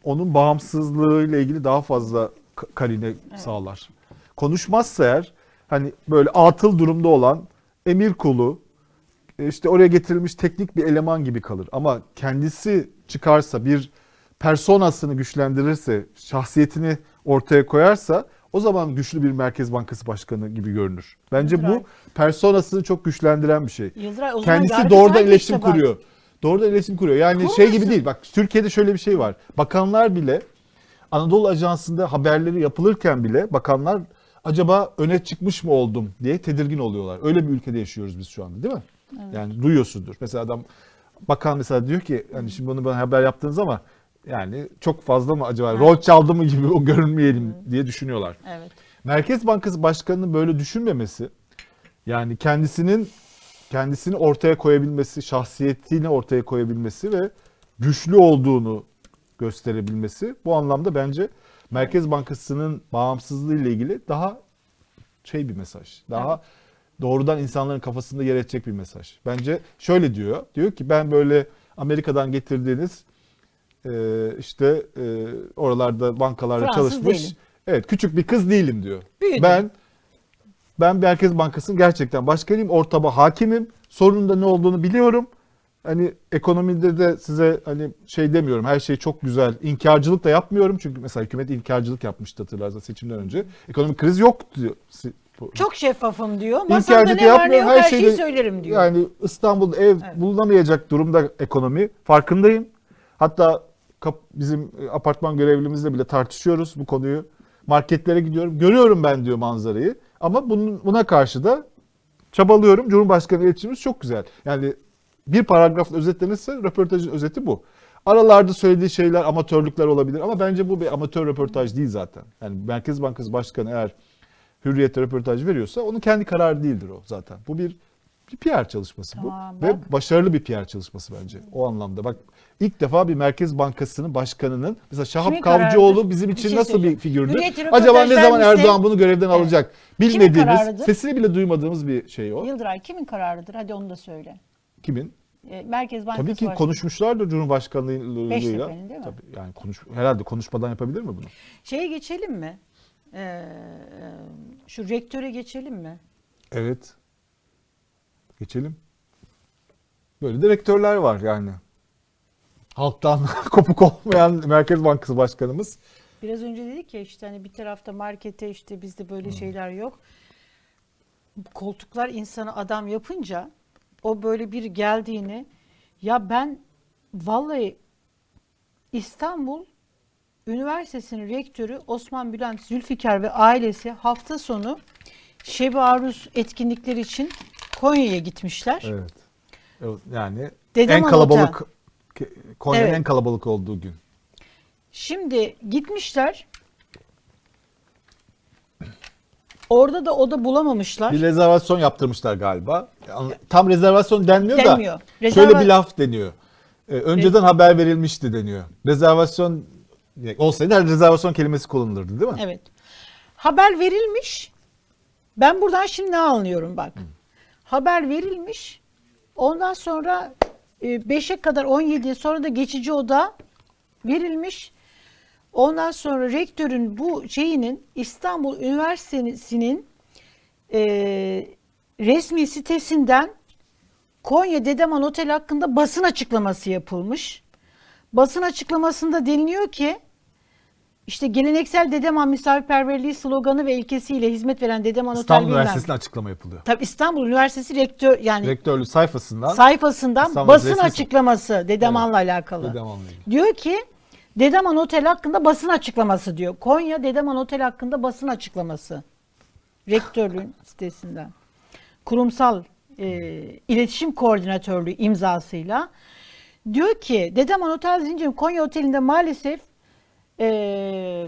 onun bağımsızlığıyla ilgili daha fazla ka- karine sağlar. Konuşmazsa eğer hani böyle atıl durumda olan emir kulu işte oraya getirilmiş teknik bir eleman gibi kalır. Ama kendisi çıkarsa bir personasını güçlendirirse, şahsiyetini ortaya koyarsa o zaman güçlü bir Merkez Bankası Başkanı gibi görünür. Bence
Yıldıray.
bu personasını çok güçlendiren bir şey.
Yıldıray,
Kendisi doğrudan
da
iletişim
işte
kuruyor. Doğrudan iletişim kuruyor. Yani
Kurmasın.
şey gibi değil. Bak Türkiye'de şöyle bir şey var. Bakanlar bile Anadolu Ajansı'nda haberleri yapılırken bile bakanlar acaba öne çıkmış mı oldum diye tedirgin oluyorlar. Öyle bir ülkede yaşıyoruz biz şu anda değil mi? Yani duyuyorsundur. Mesela adam bakan mesela diyor ki hani şimdi bunu bana haber yaptınız ama yani çok fazla mı acaba rol çaldı mı gibi o görünmeyelim diye düşünüyorlar.
Evet.
Merkez Bankası Başkanı'nın böyle düşünmemesi yani kendisinin kendisini ortaya koyabilmesi, şahsiyetini ortaya koyabilmesi ve güçlü olduğunu gösterebilmesi bu anlamda bence Merkez Bankası'nın bağımsızlığı ile ilgili daha şey bir mesaj. Daha doğrudan insanların kafasında yer edecek bir mesaj. Bence şöyle diyor. Diyor ki ben böyle Amerika'dan getirdiğiniz e, işte e, oralarda bankalarda
Fransız
çalışmış.
değilim.
Evet küçük bir kız değilim diyor.
Büyüdüm.
Ben ben Merkez Bankası'nın gerçekten başkanıyım. Ortama hakimim. Sorunun da ne olduğunu biliyorum. Hani ekonomide de size hani şey demiyorum. Her şey çok güzel. İnkarcılık da yapmıyorum. Çünkü mesela hükümet inkarcılık yapmıştı hatırlarsanız seçimden önce. Ekonomik kriz yok diyor.
Çok şeffafım diyor. Masamda
İnkarcılık
ne var ne yok her, şeyi
şeyi-
söylerim diyor.
Yani İstanbul'da ev bulunamayacak durumda ekonomi. Farkındayım. Hatta bizim e, apartman görevlimizle bile tartışıyoruz bu konuyu. Marketlere gidiyorum. Görüyorum ben diyor manzarayı. Ama bunun, buna karşı da çabalıyorum. Cumhurbaşkanı iletişimimiz çok güzel. Yani bir paragrafla özetlenirse röportajın özeti bu. Aralarda söylediği şeyler amatörlükler olabilir ama bence bu bir amatör röportaj değil zaten. Yani Merkez Bankası Başkanı eğer hürriyete röportaj veriyorsa onun kendi kararı değildir o zaten. Bu bir bir PR çalışması
Tamam,
bu
bak.
ve başarılı bir PR çalışması bence o anlamda. Bak ilk defa bir Merkez Bankası'nın başkanının mesela Şahap Kavcıoğlu bizim
Bir
için
şey
nasıl bir?
Hürriyet'e
Acaba ne zaman Erdoğan bunu görevden
Evet.
alacak? Bilmediğimiz, sesini bile duymadığımız bir şey o.
Yıldıray kimin kararıdır? Hadi onu da söyle.
Kimin?
E, Merkez Bankası
Tabii ki
Başkanı.
konuşmuşlardır Cumhurbaşkanlığıyla.
Beştepe'nin değil mi?
Tabii yani konuş herhalde konuşmadan yapabilir mi bunu?
Şeye geçelim mi? Ee, şu rektöre geçelim mi?
Evet. Geçelim. Böyle direktörler var yani. Halktan kopuk olmayan Merkez Bankası Başkanımız.
Biraz önce dedik ya işte hani bir tarafta markete işte bizde böyle
Hmm.
şeyler yok. Koltuklar insanı adam yapınca o böyle bir geldiğini ya ben vallahi İstanbul Üniversitesi'nin rektörü Osman Bülent Zülfikar ve ailesi hafta sonu Şebi Aruz etkinlikleri için Konya'ya gitmişler.
Evet. Evet, Yani
Dedem
en kalabalık Konya'nın
Evet.
en kalabalık olduğu gün.
Şimdi gitmişler. Orada da oda bulamamışlar.
Bir rezervasyon yaptırmışlar galiba. Yani Tam rezervasyon denmiyor,
Denmiyor.
da
Rezerva-
şöyle bir laf deniyor. Ee, önceden haber verilmişti deniyor. Rezervasyon olsaydı her rezervasyon kelimesi kullanılırdı değil mi?
Evet. Haber verilmiş. Ben buradan şimdi ne anlıyorum bak. Haber verilmiş. Ondan sonra 5'e kadar 17'ye sonra da geçici oda verilmiş. Ondan sonra rektörün bu şeyinin İstanbul Üniversitesi'nin e, resmi sitesinden Konya Dedeman Otel hakkında basın açıklaması yapılmış. Basın açıklamasında deniliyor ki işte geleneksel Dedeman misafirperverliği sloganı ve ilkesiyle hizmet veren Dedeman Otel
İstanbul
bilmem.
Üniversitesi'nde açıklama yapılıyor.
Tabii İstanbul Üniversitesi rektör yani
Rektörlüğü sayfasından
sayfasından
İstanbul
basın
resmi-
açıklaması Dedeman'la alakalı.
Dedeman'la ilgili.
Diyor ki Dedeman Otel hakkında basın açıklaması diyor. Konya Dedeman Otel hakkında basın açıklaması. Rektörlüğün sitesinden. Kurumsal e, iletişim koordinatörlüğü imzasıyla diyor ki Dedeman Otel zinciri Konya Oteli'nde maalesef e,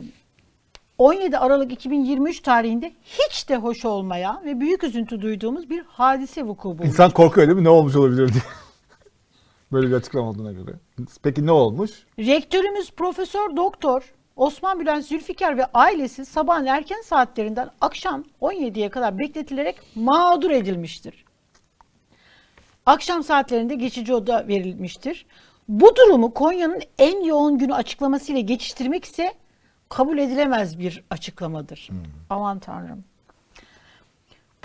17 Aralık 2023 tarihinde hiç de hoş olmayan ve büyük üzüntü duyduğumuz bir hadise vuku bulmuş.
İnsan korkuyor değil mi? Ne olmuş olabilir diye. Böyle bir açıklama olduğuna göre. Peki ne olmuş?
Rektörümüz Profesör Doktor Osman Bülent Zülfikar ve ailesi sabahın erken saatlerinden akşam 17'ye kadar bekletilerek mağdur edilmiştir. Akşam saatlerinde geçici oda verilmiştir. Bu durumu Konya'nın en yoğun günü açıklamasıyla geçiştirmek ise kabul edilemez bir açıklamadır. Aman tanrım.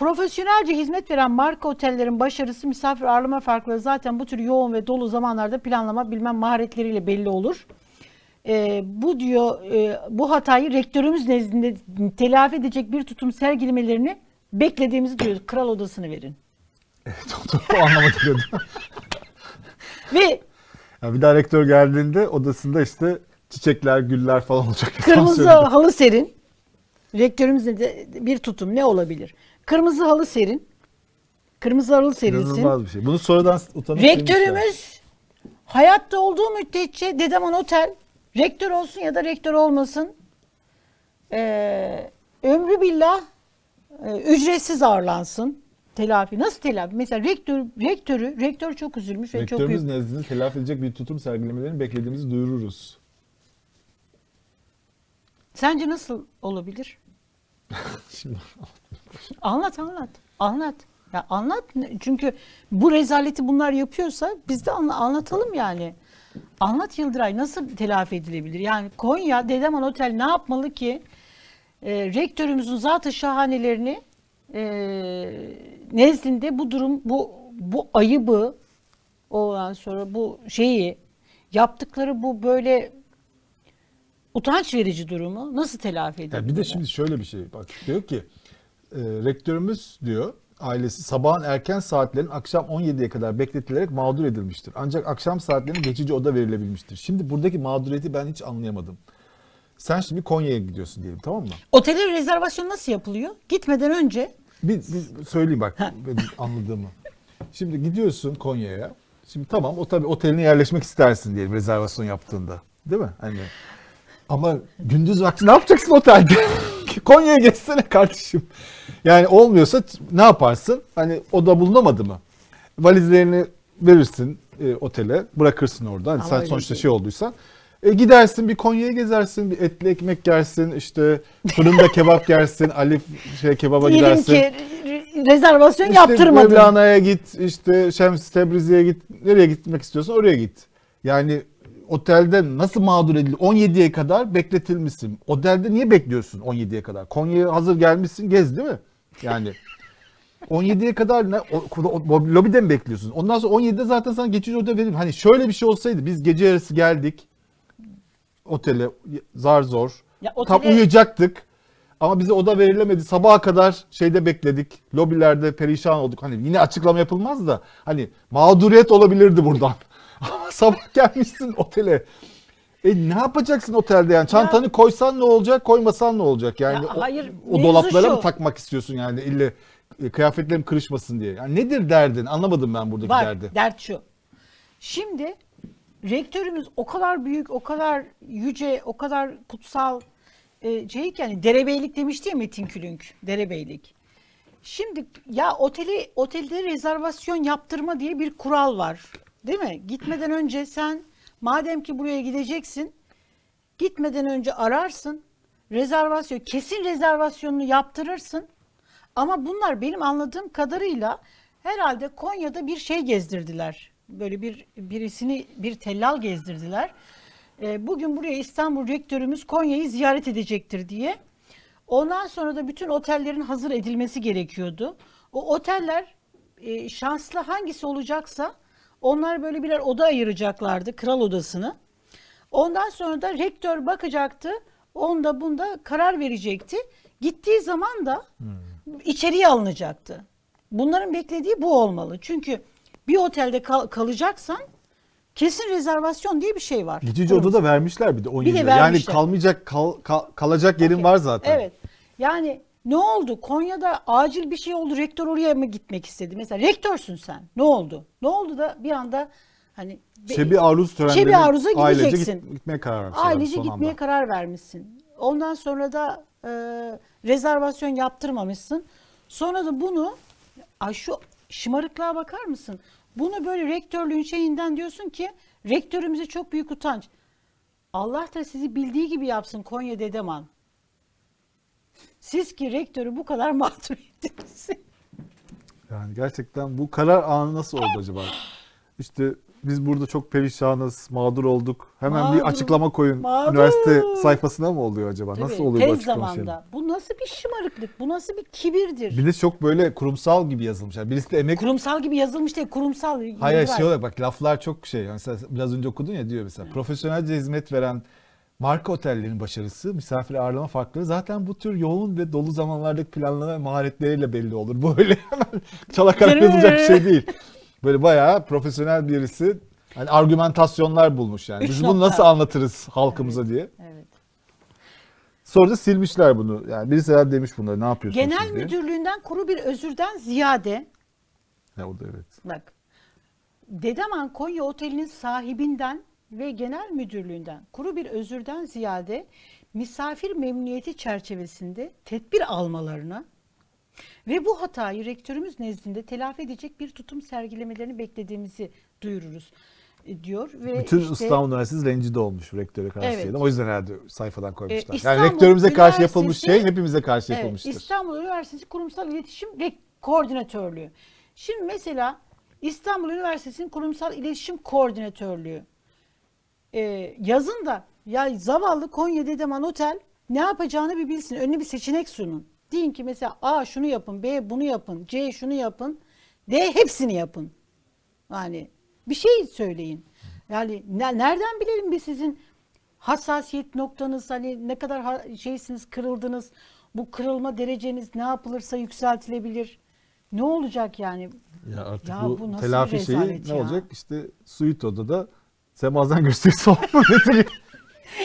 Profesyonelce hizmet veren marka otellerin başarısı misafir ağırlama farkları zaten bu tür yoğun ve dolu zamanlarda planlama bilmem maharetleriyle belli olur. Ee, bu diyor e, bu hatayı rektörümüz nezdinde telafi edecek bir tutum sergilemelerini beklediğimizi diyor. Kral odasını verin.
Evet o anlama geliyordu.
Ve
Ya bir daha rektör geldiğinde odasında işte çiçekler, güller falan olacak.
kırmızı halı serin. Rektörümüzün de bir tutum ne olabilir? Kırmızı halı serin. Kırmızı halı serilsin.
İnanılmaz bir şey. Bunu sonradan utanıp silmişler.
Rektörümüz hayatta olduğu müddetçe Dedeman Otel rektör olsun ya da rektör olmasın ee, ömrü billah e, ücretsiz ağırlansın. Telafi. Nasıl telafi? Mesela rektör, rektörü, rektör çok üzülmüş ve çok
Rektörümüz
büyük.
nezdinde telafi edecek bir tutum sergilemelerini beklediğimizi duyururuz.
Sence nasıl olabilir?
Şimdi
Anlat anlat. Anlat. Ya anlat. Çünkü bu rezaleti bunlar yapıyorsa biz de anla- anlatalım yani. Anlat Yıldıray nasıl telafi edilebilir? Yani Konya Dedeman Otel ne yapmalı ki e, rektörümüzün zatı şahanelerini e, nezdinde bu durum bu bu ayıbı ondan sonra bu şeyi yaptıkları bu böyle utanç verici durumu nasıl telafi edilir?
Ya bir de şimdi şöyle bir şey bak diyor ki e, rektörümüz diyor ailesi sabahın erken saatlerin akşam 17'ye kadar bekletilerek mağdur edilmiştir. Ancak akşam saatlerine geçici oda verilebilmiştir. Şimdi buradaki mağduriyeti ben hiç anlayamadım. Sen şimdi Konya'ya gidiyorsun diyelim tamam mı?
Otele rezervasyon nasıl yapılıyor? Gitmeden önce
Bir, bir söyleyeyim bak benim anladığımı. Şimdi gidiyorsun Konya'ya. Şimdi tamam o tabii oteline yerleşmek istersin diyelim rezervasyon yaptığında. Değil mi? Hani ama gündüz vakti ne yapacaksın otelde? Konya'ya geçsene kardeşim. Yani olmuyorsa ne yaparsın? Hani oda bulunamadı mı? Valizlerini verirsin e, otele, bırakırsın orada. Hani
Ama
sen
öyle
sonuçta
değil.
şey olduysan. E, gidersin bir Konya'ya gezersin, bir etli ekmek yersin, işte fırında kebap yersin, Ali şey kebaba
diyelim
gidersin.
ki re- rezervasyon
İşte
yaptırmadın.
Mevlana'ya git, işte Şems Tebrizi'ye git. Nereye gitmek istiyorsan oraya git. Yani otelde nasıl mağdur edilir? 17'ye kadar bekletilmişsin. Otelde niye bekliyorsun 17'ye kadar? Konya'ya hazır gelmişsin gez değil mi? Yani 17'ye kadar ne? O, lobide mi bekliyorsun? Ondan sonra 17'de zaten sana geçici oda verir. Hani şöyle bir şey olsaydı biz gece yarısı geldik otele zar zor.
Ya
Tam
otele-
uyuyacaktık. Ama bize oda verilemedi. Sabaha kadar şeyde bekledik. Lobilerde perişan olduk. Hani yine açıklama yapılmaz da hani mağduriyet olabilirdi buradan. Ama sabah gelmişsin otele. E ne yapacaksın otelde yani? Çantanı koysan ne olacak, koymasan ne olacak? Yani
Ya
o-
hayır,
o,
mevzu
dolaplara
şu.
mı takmak istiyorsun yani ille e, kıyafetlerim kırışmasın diye. Yani nedir derdin? Anlamadım ben buradaki
Bak
derdi.
dert şu. Şimdi rektörümüz o kadar büyük, o kadar yüce, o kadar kutsal e, şey ki yani derebeylik demişti ya Metin Külünk. Derebeylik. Şimdi ya oteli otelde rezervasyon yaptırma diye bir kural var. Değil mi? Gitmeden önce sen madem ki buraya gideceksin gitmeden önce ararsın. Rezervasyon kesin rezervasyonunu yaptırırsın. Ama bunlar benim anladığım kadarıyla herhalde Konya'da bir şey gezdirdiler. Böyle bir birisini bir tellal gezdirdiler. Ee, bugün buraya İstanbul rektörümüz Konya'yı ziyaret edecektir diye. Ondan sonra da bütün otellerin hazır edilmesi gerekiyordu. O oteller e, şanslı hangisi olacaksa onlar böyle birer oda ayıracaklardı, kral odasını. Ondan sonra da rektör bakacaktı. Onda bunda karar verecekti. Gittiği zaman da
Hmm.
içeriye alınacaktı. Bunların beklediği bu olmalı. Çünkü bir otelde kal- kalacaksan kesin rezervasyon diye bir şey var.
Geçici
Kurum-
oda da vermişler bir de 10
Bir de
yılda. Yani
vermişler.
kalmayacak kal- kal- kalacak yerin
Okey.
var zaten.
Evet. Yani ne oldu? Konya'da acil bir şey oldu. Rektör oraya mı gitmek istedi? Mesela rektörsün sen. Ne oldu? Ne oldu da bir anda hani
Şebi Aruz törenlerine
Şebi Aruz'a
ailece
gideceksin.
git- gitmeye karar vermişler. abi
ailece
son
gitmeye
anda.
karar vermişsin. Ondan sonra da e, rezervasyon yaptırmamışsın. Sonra da bunu ay şu şımarıklığa bakar mısın? Bunu böyle rektörlüğün şeyinden diyorsun ki rektörümüze çok büyük utanç. Allah da sizi bildiği gibi yapsın Konya Dedeman. Siz ki rektörü bu kadar mağdur ettiniz.
Yani gerçekten bu karar anı nasıl oldu acaba? İşte biz burada çok perişanız, mağdur olduk. Hemen
Mağdur,
bir açıklama koyun.
mağdur.
Üniversite sayfasına mı oluyor acaba?
Tabii,
nasıl oluyor bu
tez
açıklama şeyleri?
zamanda. Bu nasıl bir şımarıklık? Bu nasıl bir kibirdir?
Bir de çok böyle kurumsal gibi yazılmış. Yani birisi de emek...
Kurumsal gibi yazılmış değil, kurumsal.
Hayır
yeri
hayır,
var.
şey olarak bak laflar çok şey. Yani biraz önce okudun ya diyor mesela. Profesyonelce hizmet veren marka otellerin başarısı, misafir ağırlama farkları zaten bu tür yoğun ve dolu zamanlardaki planlama ve maharetleriyle belli olur. Bu öyle hemen çalakarak yazılacak bir şey değil. Böyle bayağı profesyonel birisi hani argümantasyonlar bulmuş yani.
Üç
Biz bunu
nokta.
nasıl anlatırız halkımıza diye.
Evet.
Sonra da silmişler bunu. Yani birisi herhalde demiş bunları ne yapıyorsunuz
Genel
siz diye.
müdürlüğünden kuru bir özürden ziyade
Ha, o da evet.
bak Dedeman Konya Oteli'nin sahibinden ve genel müdürlüğünden kuru bir özürden ziyade misafir memnuniyeti çerçevesinde tedbir almalarını ve bu hatayı rektörümüz nezdinde telafi edecek bir tutum sergilemelerini beklediğimizi duyururuz e, diyor ve
Bütün
işte-
İstanbul Üniversitesi rencide olmuş rektöre karşı.
Evet.
şeyden. O yüzden herhalde sayfadan koymuşlar.
Ee, İstanbul
yani rektörümüze karşı yapılmış şey hepimize karşı
Evet,
yapılmıştır.
İstanbul Üniversitesi Kurumsal İletişim Rek- Koordinatörlüğü. Şimdi mesela İstanbul Üniversitesi'nin Kurumsal İletişim Koordinatörlüğü. Ee, yazın da ya zavallı Konya Dedeman Otel ne yapacağını bir bilsin. Önüne bir seçenek sunun. Deyin ki mesela A şunu yapın, B bunu yapın, C şunu yapın, D hepsini yapın. Yani bir şey söyleyin. Yani ne- nereden bilelim biz sizin hassasiyet noktanız hani ne kadar ha- şeysiniz kırıldınız. Bu kırılma dereceniz ne yapılırsa yükseltilebilir. Ne olacak yani?
Ya artık
Ya
bu,
bu
telafi şeyi ne
ya?
olacak? İşte suite odada semazdan gösterisi olma?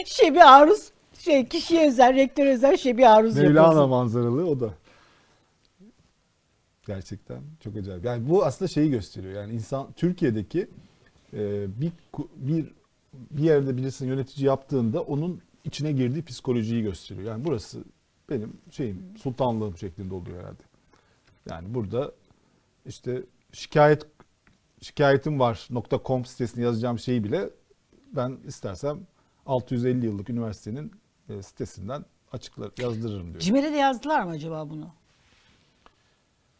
Şebi aruz şey kişiye özel, rektör özel şebi aruz
Mevlana
yapılsın.
manzaralı o da. Gerçekten çok acayip. Yani bu aslında şeyi gösteriyor. Yani insan Türkiye'deki e, bir ku- bir bir yerde birisini yönetici yaptığında onun içine girdiği psikolojiyi gösteriyor. Yani burası benim şeyim sultanlığım şeklinde oluyor herhalde. Yani burada işte şikayet şikayetim var .com sitesine yazacağım şeyi bile ben istersem 650 yıllık üniversitenin e, sitesinden açıklar yazdırırım diyor.
Cimer'e de yazdılar mı acaba bunu?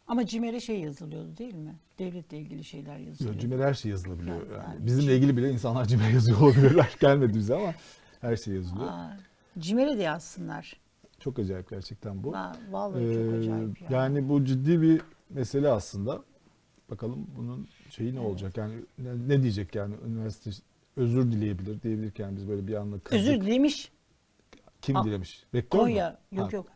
Ama Cimer'e şey yazılıyordu değil mi? Devletle ilgili şeyler yazılıyor.
Cimere her şey yazılabiliyor.
Yani-
Yani.
yani
Bizimle
şey-
ilgili bile insanlar cimere yazıyor olabilirler. Gelmedi bize ama her şey yazılıyor.
Aa, Cimer'e de yazsınlar.
Çok acayip gerçekten bu.
Ha, vallahi çok
Ee,
acayip ya.
Yani bu ciddi bir mesele aslında. Bakalım bunun şeyi ne olacak? Yani ne, ne diyecek yani üniversite özür dileyebilir diyebilir ki yani biz böyle bir anlık kızdık.
Özür dilemiş
Kim
Aa,
dilemiş? Rektör mü?
Konya. Yok
Ha,
yok.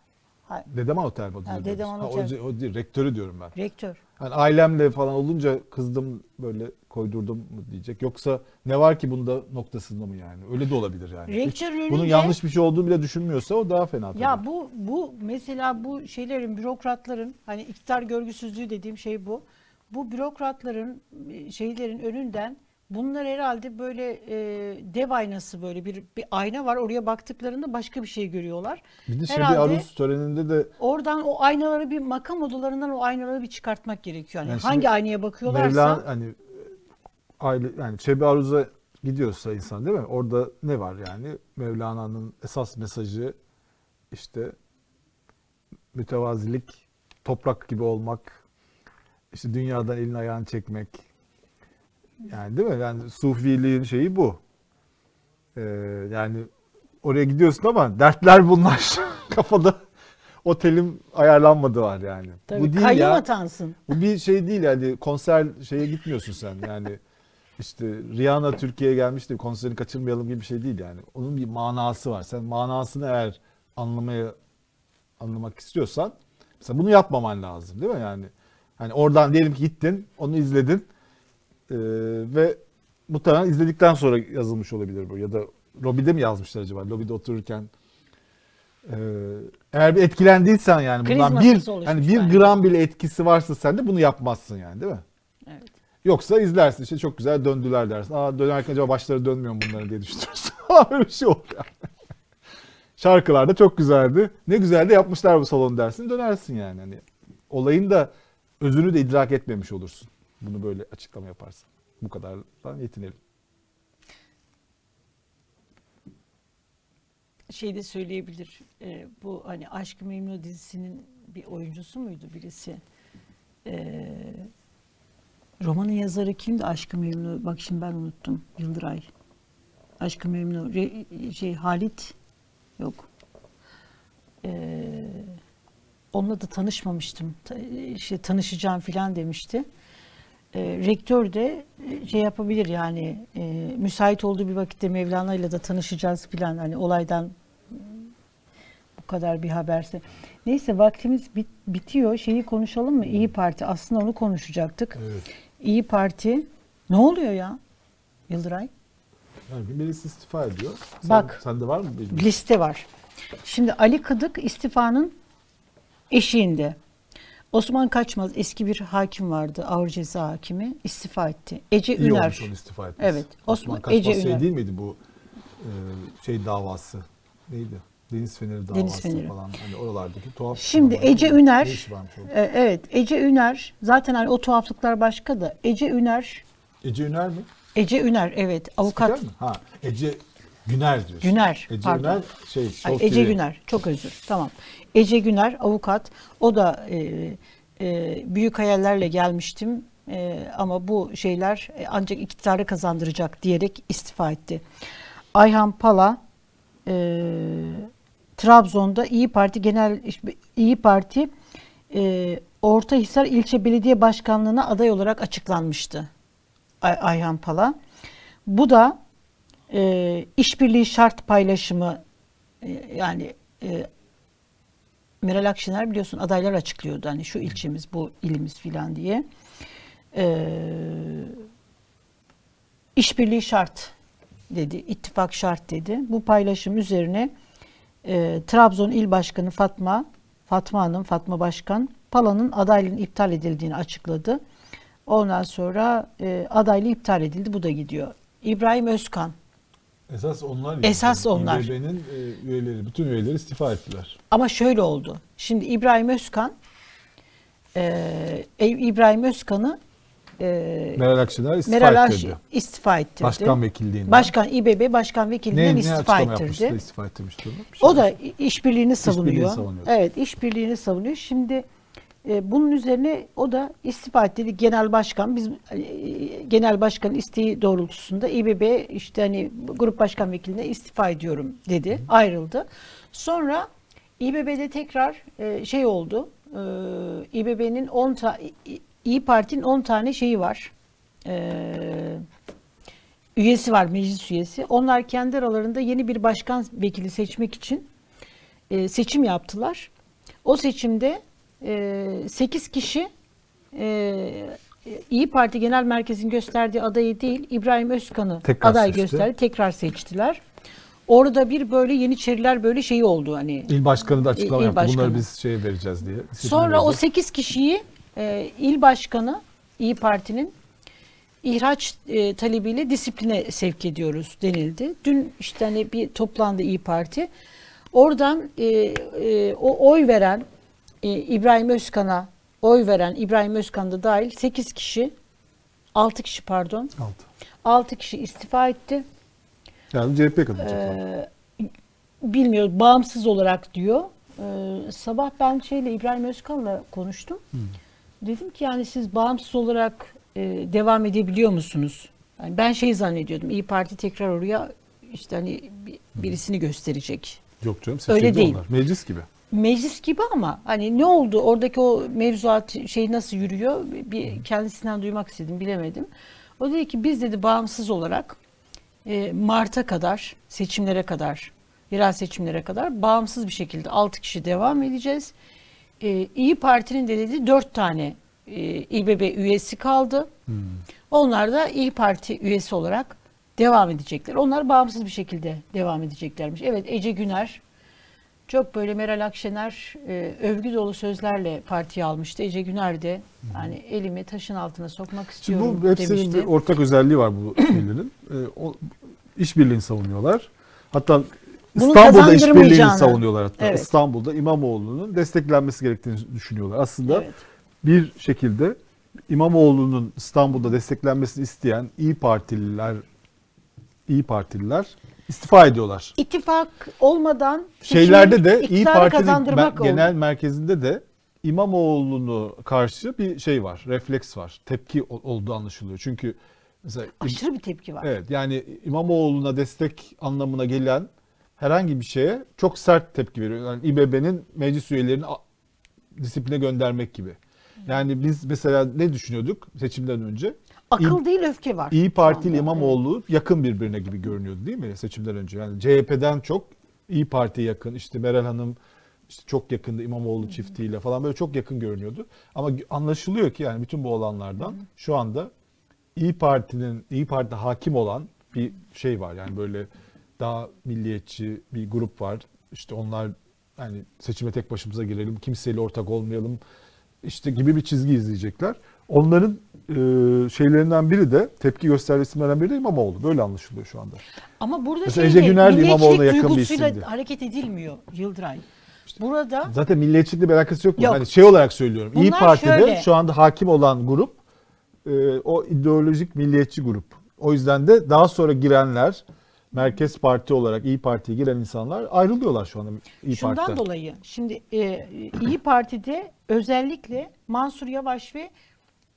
Hayır,
Dedeman Otel mi?
Ha? Dedeman
Ha. O, o değil, rektörü diyorum ben.
rektör.
Yani ailemle falan olunca kızdım böyle koydurdum mu diyecek. Yoksa ne var ki bunda noktasında mı yani? Öyle de olabilir yani. Hiç
Rektörün
bunun yanlış bir şey olduğunu bile düşünmüyorsa o daha fena tabii.
Ya bu bu mesela bu şeylerin bürokratların hani iktidar görgüsüzlüğü dediğim şey bu. Bu bürokratların e, şeylerin önünden bunlar herhalde böyle e, dev aynası böyle bir bir ayna var. Oraya baktıklarında başka bir şey görüyorlar.
bir de şimdi
herhalde-
Aruz töreninde de
Oradan o aynaları bir makam odalarından o aynaları bir çıkartmak gerekiyor. Yani
Yani
hangi aynaya bakıyorlarsa
Mevlana hani e, aile yani Çebi Aruz'a gidiyorsa insan değil mi? Orada ne var yani? Mevlana'nın esas mesajı işte mütevazilik, toprak gibi olmak, işte dünyadan elini ayağını çekmek. Yani değil mi? Yani sufiliğin şeyi bu. Ee, yani oraya gidiyorsun ama dertler bunlar. Kafada otelim ayarlanmadı var yani.
tabii
bu değil
kayyum
ya.
atansın.
Bu bir şey değil yani konser şeye gitmiyorsun sen yani. işte Rihanna Türkiye'ye gelmişti konserini kaçırmayalım gibi bir şey değil yani. Onun bir manası var. Sen manasını eğer anlamaya anlamak istiyorsan mesela bunu yapmaman lazım değil mi yani? Hani oradan diyelim ki gittin, onu izledin ee, ve muhtemelen izledikten sonra yazılmış olabilir bu ya da lobide mi yazmışlar acaba? Lobide otururken ee, eğer bir etkilendiysen yani bundan bir hani bir gram bile etkisi varsa sende bunu yapmazsın yani değil mi?
Evet.
Yoksa izlersin işte çok güzel döndüler dersin. Aa dönerken acaba başları dönmüyor mu bunların diye düşünürsün. Öyle bir şey olur yani. Şarkılar da çok güzeldi. Ne güzel de yapmışlar bu salon dersin. Dönersin yani. Hani olayın da özünü de idrak etmemiş olursun. Bunu böyle açıklama yaparsın. Bu kadardan yetinelim.
şey de söyleyebilir. e, bu hani Aşk-ı Memnu dizisinin bir oyuncusu muydu birisi? E, romanın yazarı kimdi Aşk-ı Memnu? Bak şimdi ben unuttum. Yıldıray. Aşk-ı Memnu. Re- şey Halit yok. E, onunla da tanışmamıştım. Ta, işte tanışacağım filan demişti. E, rektör de e, şey yapabilir yani e, müsait olduğu bir vakitte Mevlana ile de tanışacağız filan hani olaydan mm, bu kadar bir haberse. Neyse vaktimiz bit- bitiyor. Şeyi konuşalım mı? İyi Parti. Aslında onu konuşacaktık.
Evet.
İyi Parti. Ne oluyor ya? Yıldıray.
Yani birisi istifa ediyor. Sen,
Bak.
Sende var mı? bilgi?
Liste var. Şimdi Ali Kıdık istifanın eşiğinde. Osman Kaçmaz eski bir hakim vardı. Ağır ceza hakimi. istifa etti. Ece
İyi
Üner.
olmuş onun istifa etmesi.
Evet.
Osman,
Osman-
Kaçmaz
Ece
şey
Üner.
değil miydi bu e, şey davası? Neydi? Deniz Feneri davası
Deniz Feneri.
falan. Hani oralardaki tuhaf.
Şimdi. Ece Üner,
orada?
e, evet Ece Üner zaten hani o tuhaflıklar başka da Ece Üner,
Ece Üner mi?
Ece Üner evet avukat
Spiker mi? Ha Ece Güner diyorsun.
Güner,
Ece
pardon.
Üner şey
Ay, Ece
TV.
Güner çok özür tamam. Ece Güner avukat o da e, e, büyük hayallerle gelmiştim e, ama bu şeyler e, ancak iktidarı kazandıracak diyerek istifa etti. Ayhan Pala e, Trabzon'da İyi Parti Genel İyi Parti e, Ortahisar İlçe Belediye Başkanlığı'na aday olarak açıklanmıştı. Ay- Ayhan Pala. Bu da e, işbirliği şart paylaşımı e, yani e, Meral Akşener biliyorsun adaylar açıklıyordu hani şu ilçemiz bu ilimiz filan diye. E, işbirliği şart dedi, ittifak şart dedi. Bu paylaşım üzerine e, Trabzon İl Başkanı Fatma Fatma Hanım, Fatma Başkan Pala'nın adaylığının iptal edildiğini açıkladı. Ondan sonra e, adaylığı iptal edildi. Bu da gidiyor. İbrahim Özkan
Esas onlar.
Esas onlar.
İBB'nin e, üyeleri, bütün üyeleri istifa ettiler.
Ama şöyle oldu. Şimdi İbrahim Özkan e, e, İbrahim Özkan'ı e,
Meral Akşener istifa
Meral
ettirdi.
İstifa ettirdi.
Başkan vekilliğinden.
Başkan İBB Başkan
ne,
Vekilinden
ne
istifa
yapmıştı da
ettirdi.
istifa ettirmişti şey
O da işbirliğini savunuyor.
savunuyor.
Evet, işbirliğini savunuyor. Şimdi e, bunun üzerine o da istifa etti. Genel başkan biz e, genel başkanın isteği doğrultusunda İBB işte hani grup başkan vekiline istifa ediyorum dedi. Ayrıldı. Sonra İBB'de tekrar e, şey oldu. E, İBB'nin 10 ta İyi Parti'nin 10 tane şeyi var. Üyesi var, meclis üyesi. Onlar kendi aralarında yeni bir başkan vekili seçmek için e, seçim yaptılar. O seçimde 8 kişi e, İyi Parti Genel Merkezi'nin gösterdiği adayı değil, İbrahim Özkan'ı aday
seçti.
gösterdi. Tekrar seçtiler. Orada bir böyle Yeniçeriler böyle şeyi oldu hani.
İl başkanı da açıklama
İl
yaptı. Bunları biz şey vereceğiz diye.
Sonra o
vereceğiz.
8 kişiyi e, il başkanı İyi Parti'nin ihraç e, talebiyle disipline sevk ediyoruz denildi. Dün işte hani bir toplandı İyi Parti. Oradan e, e, o oy veren e, İbrahim Özkan'a oy veren İbrahim Özkan da dahil 8 kişi 6 kişi pardon
Altı.
6 kişi istifa etti.
Yani CHP katılacak.
Ee, bilmiyoruz bağımsız olarak diyor. Ee, sabah ben şeyle İbrahim Özkan'la konuştum. Dedim ki yani siz bağımsız olarak e, devam edebiliyor musunuz? Yani ben şey zannediyordum. İyi Parti tekrar oraya işte hani bir- birisini gösterecek.
Yok canım
öyle
seçildi
değil.
onlar. Meclis gibi.
Meclis gibi ama hani ne oldu? Oradaki o mevzuat şey nasıl yürüyor? Bir kendisinden duymak istedim, bilemedim. O dedi ki biz dedi bağımsız olarak e, Mart'a kadar, seçimlere kadar, yerel seçimlere kadar bağımsız bir şekilde 6 kişi devam edeceğiz. E, İyi Parti'nin de dedi 4 tane e, İBB üyesi kaldı. Onlar da İyi Parti üyesi olarak devam edecekler. Onlar bağımsız bir şekilde devam edeceklermiş. Evet Ece Güner çok böyle Meral Akşener e, övgü dolu sözlerle partiye almıştı. Ece Güner de hani elimi taşın altına sokmak
Şimdi
istiyorum
bu hepsinin
demişti.
bir ortak özelliği var bu şeylerin. Ee, o, işbirliğini savunuyorlar. Hatta
Bunu
İstanbul'da işbirliğini savunuyorlar hatta.
Evet.
İstanbul'da İmamoğlu'nun desteklenmesi gerektiğini düşünüyorlar. Aslında
Evet.
bir şekilde İmamoğlu'nun İstanbul'da desteklenmesini isteyen İyi Partililer İyi Partililer istifa ediyorlar.
İttifak olmadan
Şeylerde de İyi Parti'nin me- genel merkezinde de İmamoğlu'nu karşı bir şey var, refleks var. Tepki ol- olduğu anlaşılıyor. Çünkü mesela
aşırı bir tepki var.
evet yani İmamoğlu'na destek anlamına gelen herhangi bir şeye çok sert tepki veriyor. Yani İBB'nin meclis üyelerini disipline göndermek gibi. Yani biz mesela ne düşünüyorduk seçimden önce?
Akıl değil öfke var.
İyi
şu
Parti ile
anda.
İmamoğlu yakın birbirine gibi görünüyordu değil mi seçimden önce? Yani CHP'den çok İyi Parti'ye yakın. İşte Meral Hanım işte çok yakındı İmamoğlu çiftiyle falan böyle çok yakın görünüyordu. Ama anlaşılıyor ki yani bütün bu olanlardan şu anda İyi Parti'nin İyi Parti'de hakim olan bir şey var. Yani böyle daha milliyetçi bir grup var. İşte onlar hani seçime tek başımıza girelim, kimseyle ortak olmayalım işte gibi bir çizgi izleyecekler. Onların şeylerinden biri de tepki gösterdiği isimlerden biri de İmamoğlu. Böyle anlaşılıyor şu anda.
Ama burada
Mesela
şey
Ece Güner de İmamoğlu'na yakın bir isimdi.
hareket edilmiyor Yıldıray. Burada
Zaten milliyetçilikle bir alakası yok mu?
Yok.
Hani şey olarak söylüyorum. İyi
Bunlar
Parti'de
şöyle.
şu anda hakim olan grup e, o ideolojik milliyetçi grup. O yüzden de daha sonra girenler Merkez Parti olarak İyi Parti'ye giren insanlar ayrılıyorlar şu anda İyi
Şundan
Parti'den.
dolayı şimdi e, İyi Parti'de özellikle Mansur Yavaş ve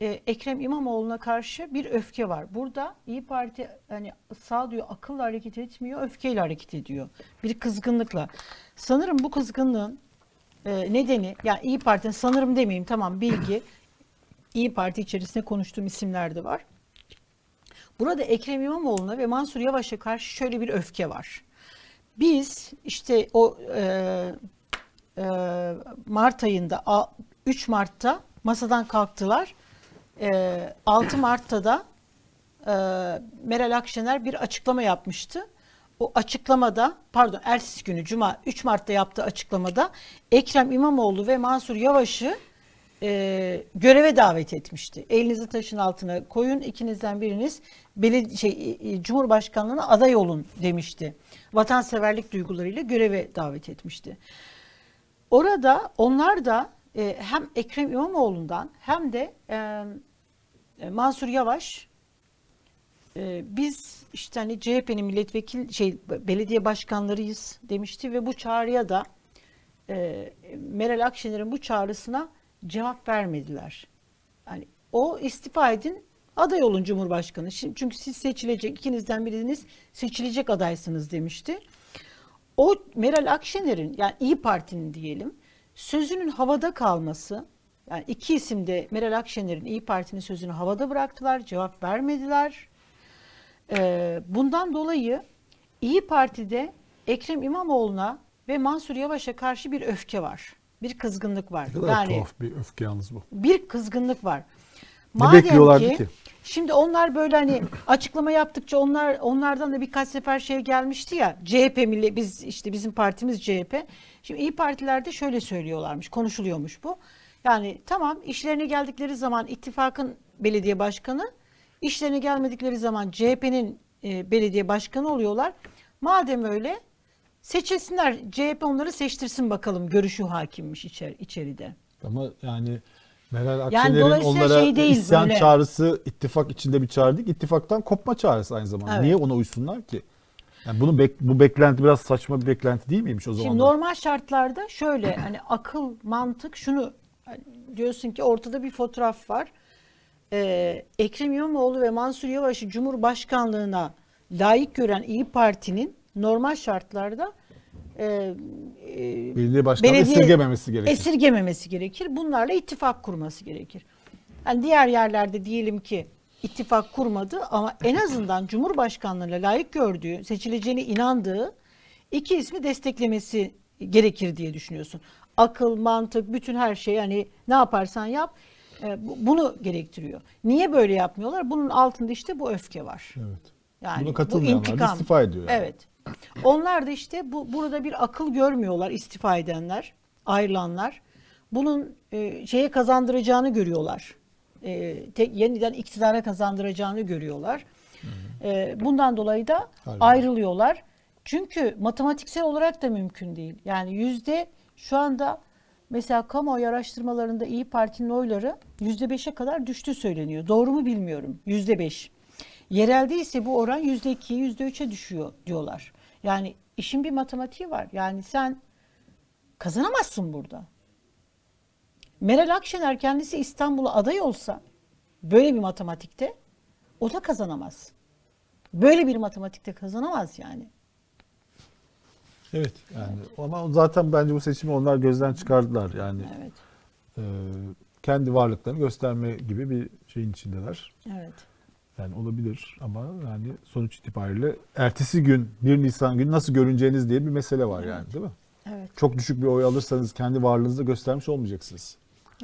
e, Ekrem İmamoğlu'na karşı bir öfke var. Burada İyi Parti hani sağduyu akılla hareket etmiyor, öfkeyle hareket ediyor. Bir kızgınlıkla. Sanırım bu kızgınlığın e, nedeni yani İyi Parti'nin sanırım demeyeyim tamam bilgi İyi Parti içerisinde konuştuğum isimler de var. Burada Ekrem İmamoğlu'na ve Mansur Yavaş'a karşı şöyle bir öfke var. Biz işte o e, e, Mart ayında a- 3 Mart'ta masadan kalktılar. E, 6 Mart'ta da e, Meral Akşener bir açıklama yapmıştı. O açıklamada pardon ertesi günü Cuma 3 Mart'ta yaptığı açıklamada Ekrem İmamoğlu ve Mansur Yavaş'ı e, göreve davet etmişti. Elinizi taşın altına koyun, ikinizden biriniz beledi şey e, e, Cumhurbaşkanlığına aday olun demişti. Vatanseverlik duygularıyla göreve davet etmişti. Orada onlar da e, hem Ekrem İmamoğlu'ndan hem de e, Mansur Yavaş e, biz işte hani CHP'nin milletvekil şey belediye başkanlarıyız demişti ve bu çağrıya da e, Meral Akşener'in bu çağrısına cevap vermediler. Yani o istifa edin aday olun Cumhurbaşkanı. Şimdi, çünkü siz seçilecek ikinizden biriniz seçilecek adaysınız demişti. O Meral Akşener'in yani İyi Parti'nin diyelim sözünün havada kalması yani iki isim de Meral Akşener'in İyi Parti'nin sözünü havada bıraktılar, cevap vermediler. Ee, bundan dolayı İyi Parti'de Ekrem İmamoğlu'na ve Mansur Yavaş'a karşı bir öfke var. Bir kızgınlık var.
Ne kadar
Yani
tuhaf bir öfke yalnız bu.
bir kızgınlık var.
Ne bekliyorlardı ki?
Şimdi onlar böyle hani açıklama yaptıkça onlar onlardan da birkaç sefer şey gelmişti ya. CHP milli biz işte bizim partimiz CHP. Şimdi iyi partilerde şöyle söylüyorlarmış, konuşuluyormuş bu. Yani tamam işlerine geldikleri zaman ittifakın belediye başkanı, işlerine gelmedikleri zaman CHP'nin e, belediye başkanı oluyorlar. Madem öyle seçilsinler CHP onları seçtirsin bakalım görüşü hakimmiş içer, içeride.
Ama yani Meral Akşener'in
dolayısıyla
onlara
şey değil,
isyan
böyle-
çağrısı ittifak içinde bir çağrı değil, ittifaktan kopma çağrısı aynı zamanda.
Evet.
Niye ona uysunlar ki? Yani bunu bek- bu beklenti biraz saçma bir beklenti değil miymiş o zaman?
Şimdi normal şartlarda şöyle hani akıl, mantık şunu hani diyorsun ki ortada bir fotoğraf var. Ee, Ekrem İmamoğlu ve Mansur Yavaş'ı Cumhurbaşkanlığına layık gören İyi Parti'nin normal şartlarda e, e,
Belediye başkanı
belediye-
esirgememesi gerekir.
esirgememesi gerekir. Bunlarla ittifak kurması gerekir. Yani diğer yerlerde diyelim ki ittifak kurmadı ama en azından Cumhurbaşkanlığına layık gördüğü, seçileceğine inandığı iki ismi desteklemesi gerekir diye düşünüyorsun. Akıl, mantık, bütün her şey hani ne yaparsan yap bu- bunu gerektiriyor. Niye böyle yapmıyorlar? Bunun altında işte bu öfke var.
Evet.
Yani
Buna
bu intikam.
istifa ediyor yani.
Evet. Onlar da işte bu burada bir akıl görmüyorlar istifa edenler, ayrılanlar. Bunun e, şeye kazandıracağını görüyorlar. E, tek yeniden iktidara kazandıracağını görüyorlar. E, bundan dolayı da
Harbi.
ayrılıyorlar. Çünkü matematiksel olarak da mümkün değil. Yani yüzde şu anda mesela kamuoyu araştırmalarında İyi Parti'nin oyları yüzde beşe kadar düştü söyleniyor. Doğru mu bilmiyorum. Yüzde beş. Yerelde ise bu oran yüzde ikiye yüzde üçe düşüyor diyorlar. Yani işin bir matematiği var. Yani sen kazanamazsın burada. Meral Akşener kendisi İstanbul'a aday olsa böyle bir matematikte o da kazanamaz. Böyle bir matematikte kazanamaz yani.
Evet. Yani ama zaten bence bu seçimi onlar gözden çıkardılar. Yani
Evet.
e, kendi varlıklarını gösterme gibi bir şeyin içindeler.
Evet.
Yani olabilir ama yani sonuç itibariyle ertesi gün 1 Nisan günü nasıl görüneceğiniz diye bir mesele var yani değil mi?
Evet.
Çok düşük bir oy alırsanız kendi varlığınızı göstermiş olmayacaksınız.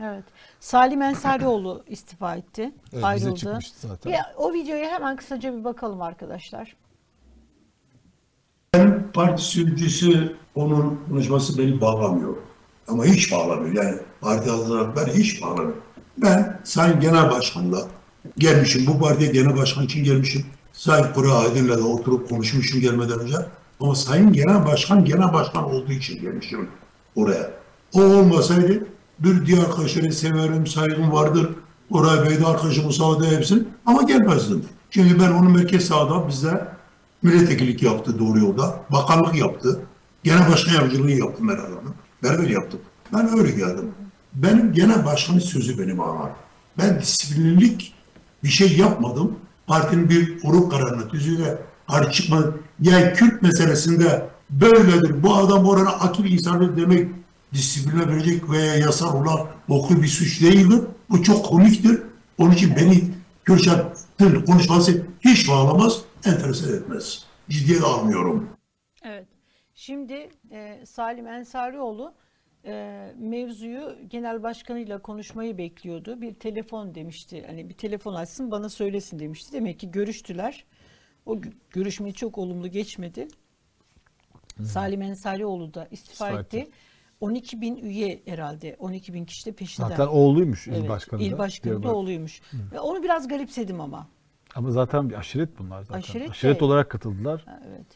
Evet. Salim Ensarioğlu istifa etti.
Evet, bize
ayrıldı.
çıkmıştı zaten.
Bir, o videoya hemen kısaca bir bakalım arkadaşlar.
Ben parti sürücüsü onun konuşması beni bağlamıyor. Ama hiç bağlamıyor. Yani parti adına ben hiç bağlamıyor. Ben Sayın Genel Başkan'la gelmişim. Bu partiye Genel Başkan için gelmişim. Sayın Kuru Aydın'la da oturup konuşmuşum gelmeden önce. Ama Sayın Genel Başkan Genel Başkan olduğu için gelmişim oraya. O olmasaydı bir diğer arkadaşları severim, saygım vardır. Oray Bey'de arkadaşım sağda hepsini ama gelmezdim. Çünkü ben onu merkez sağda bizde milletvekillik yaptı doğru yolda. Bakanlık yaptı. Genel başkan yardımcılığı yaptı Meral Hanım. Beraber yaptık. Ben öyle geldim. Benim genel başkanın sözü beni bağlar. Ben disiplinlik bir şey yapmadım. Partinin bir oruç kararına, tüzüğüne karşı çıkmadım. Yani Kürt meselesinde böyledir. Bu adam orana akil insanı demek disipline verecek veya yasal olan okul bir suç değildir. Bu çok komiktir. Onun için beni Kürşat'ın konuşması hiç bağlamaz, enteresan etmez. Ciddiye almıyorum.
Evet. Şimdi e, Salim Ensarioğlu e, mevzuyu genel başkanıyla konuşmayı bekliyordu. Bir telefon demişti. Hani bir telefon açsın bana söylesin demişti. Demek ki görüştüler. O gö- görüşme çok olumlu geçmedi. Salim Ensarioğlu da istifa
İstifa
etti.
etti.
12 bin üye herhalde. 12 bin kişi de peşinden.
Zaten oğluymuş il
evet,
başkanı da.
il başkanı da oğluymuş. Ve onu biraz garipsedim ama.
Ama zaten bir aşiret bunlar zaten.
Aşiret
Aşiret,
de-
olarak katıldılar.
Evet.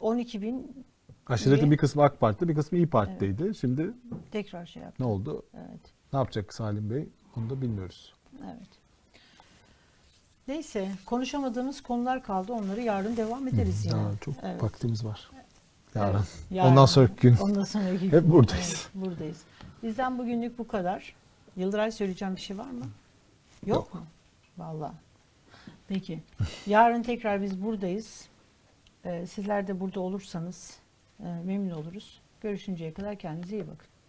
12 bin
Aşiretin bir kısmı AK Parti'de bir kısmı İyi Parti'deydi. Şimdi
tekrar şey yaptı.
ne oldu?
Evet.
Ne yapacak Salim Bey? Onu da bilmiyoruz.
Evet. Neyse konuşamadığımız konular kaldı. Onları yarın devam ederiz yine.
Daha çok
Evet.
vaktimiz var. Yarın.
Yarın.
Ondan sonraki gün.
Ondan sonraki gün.
Hep buradayız.
Evet, buradayız. Bizden bugünlük bu kadar. Yıldıray söyleyeceğim bir şey var mı? Yok,
Yok.
mu? Vallahi. Peki. Yarın tekrar biz buradayız. Ee, sizler de burada olursanız memnun oluruz. Görüşünceye kadar kendinize iyi bakın.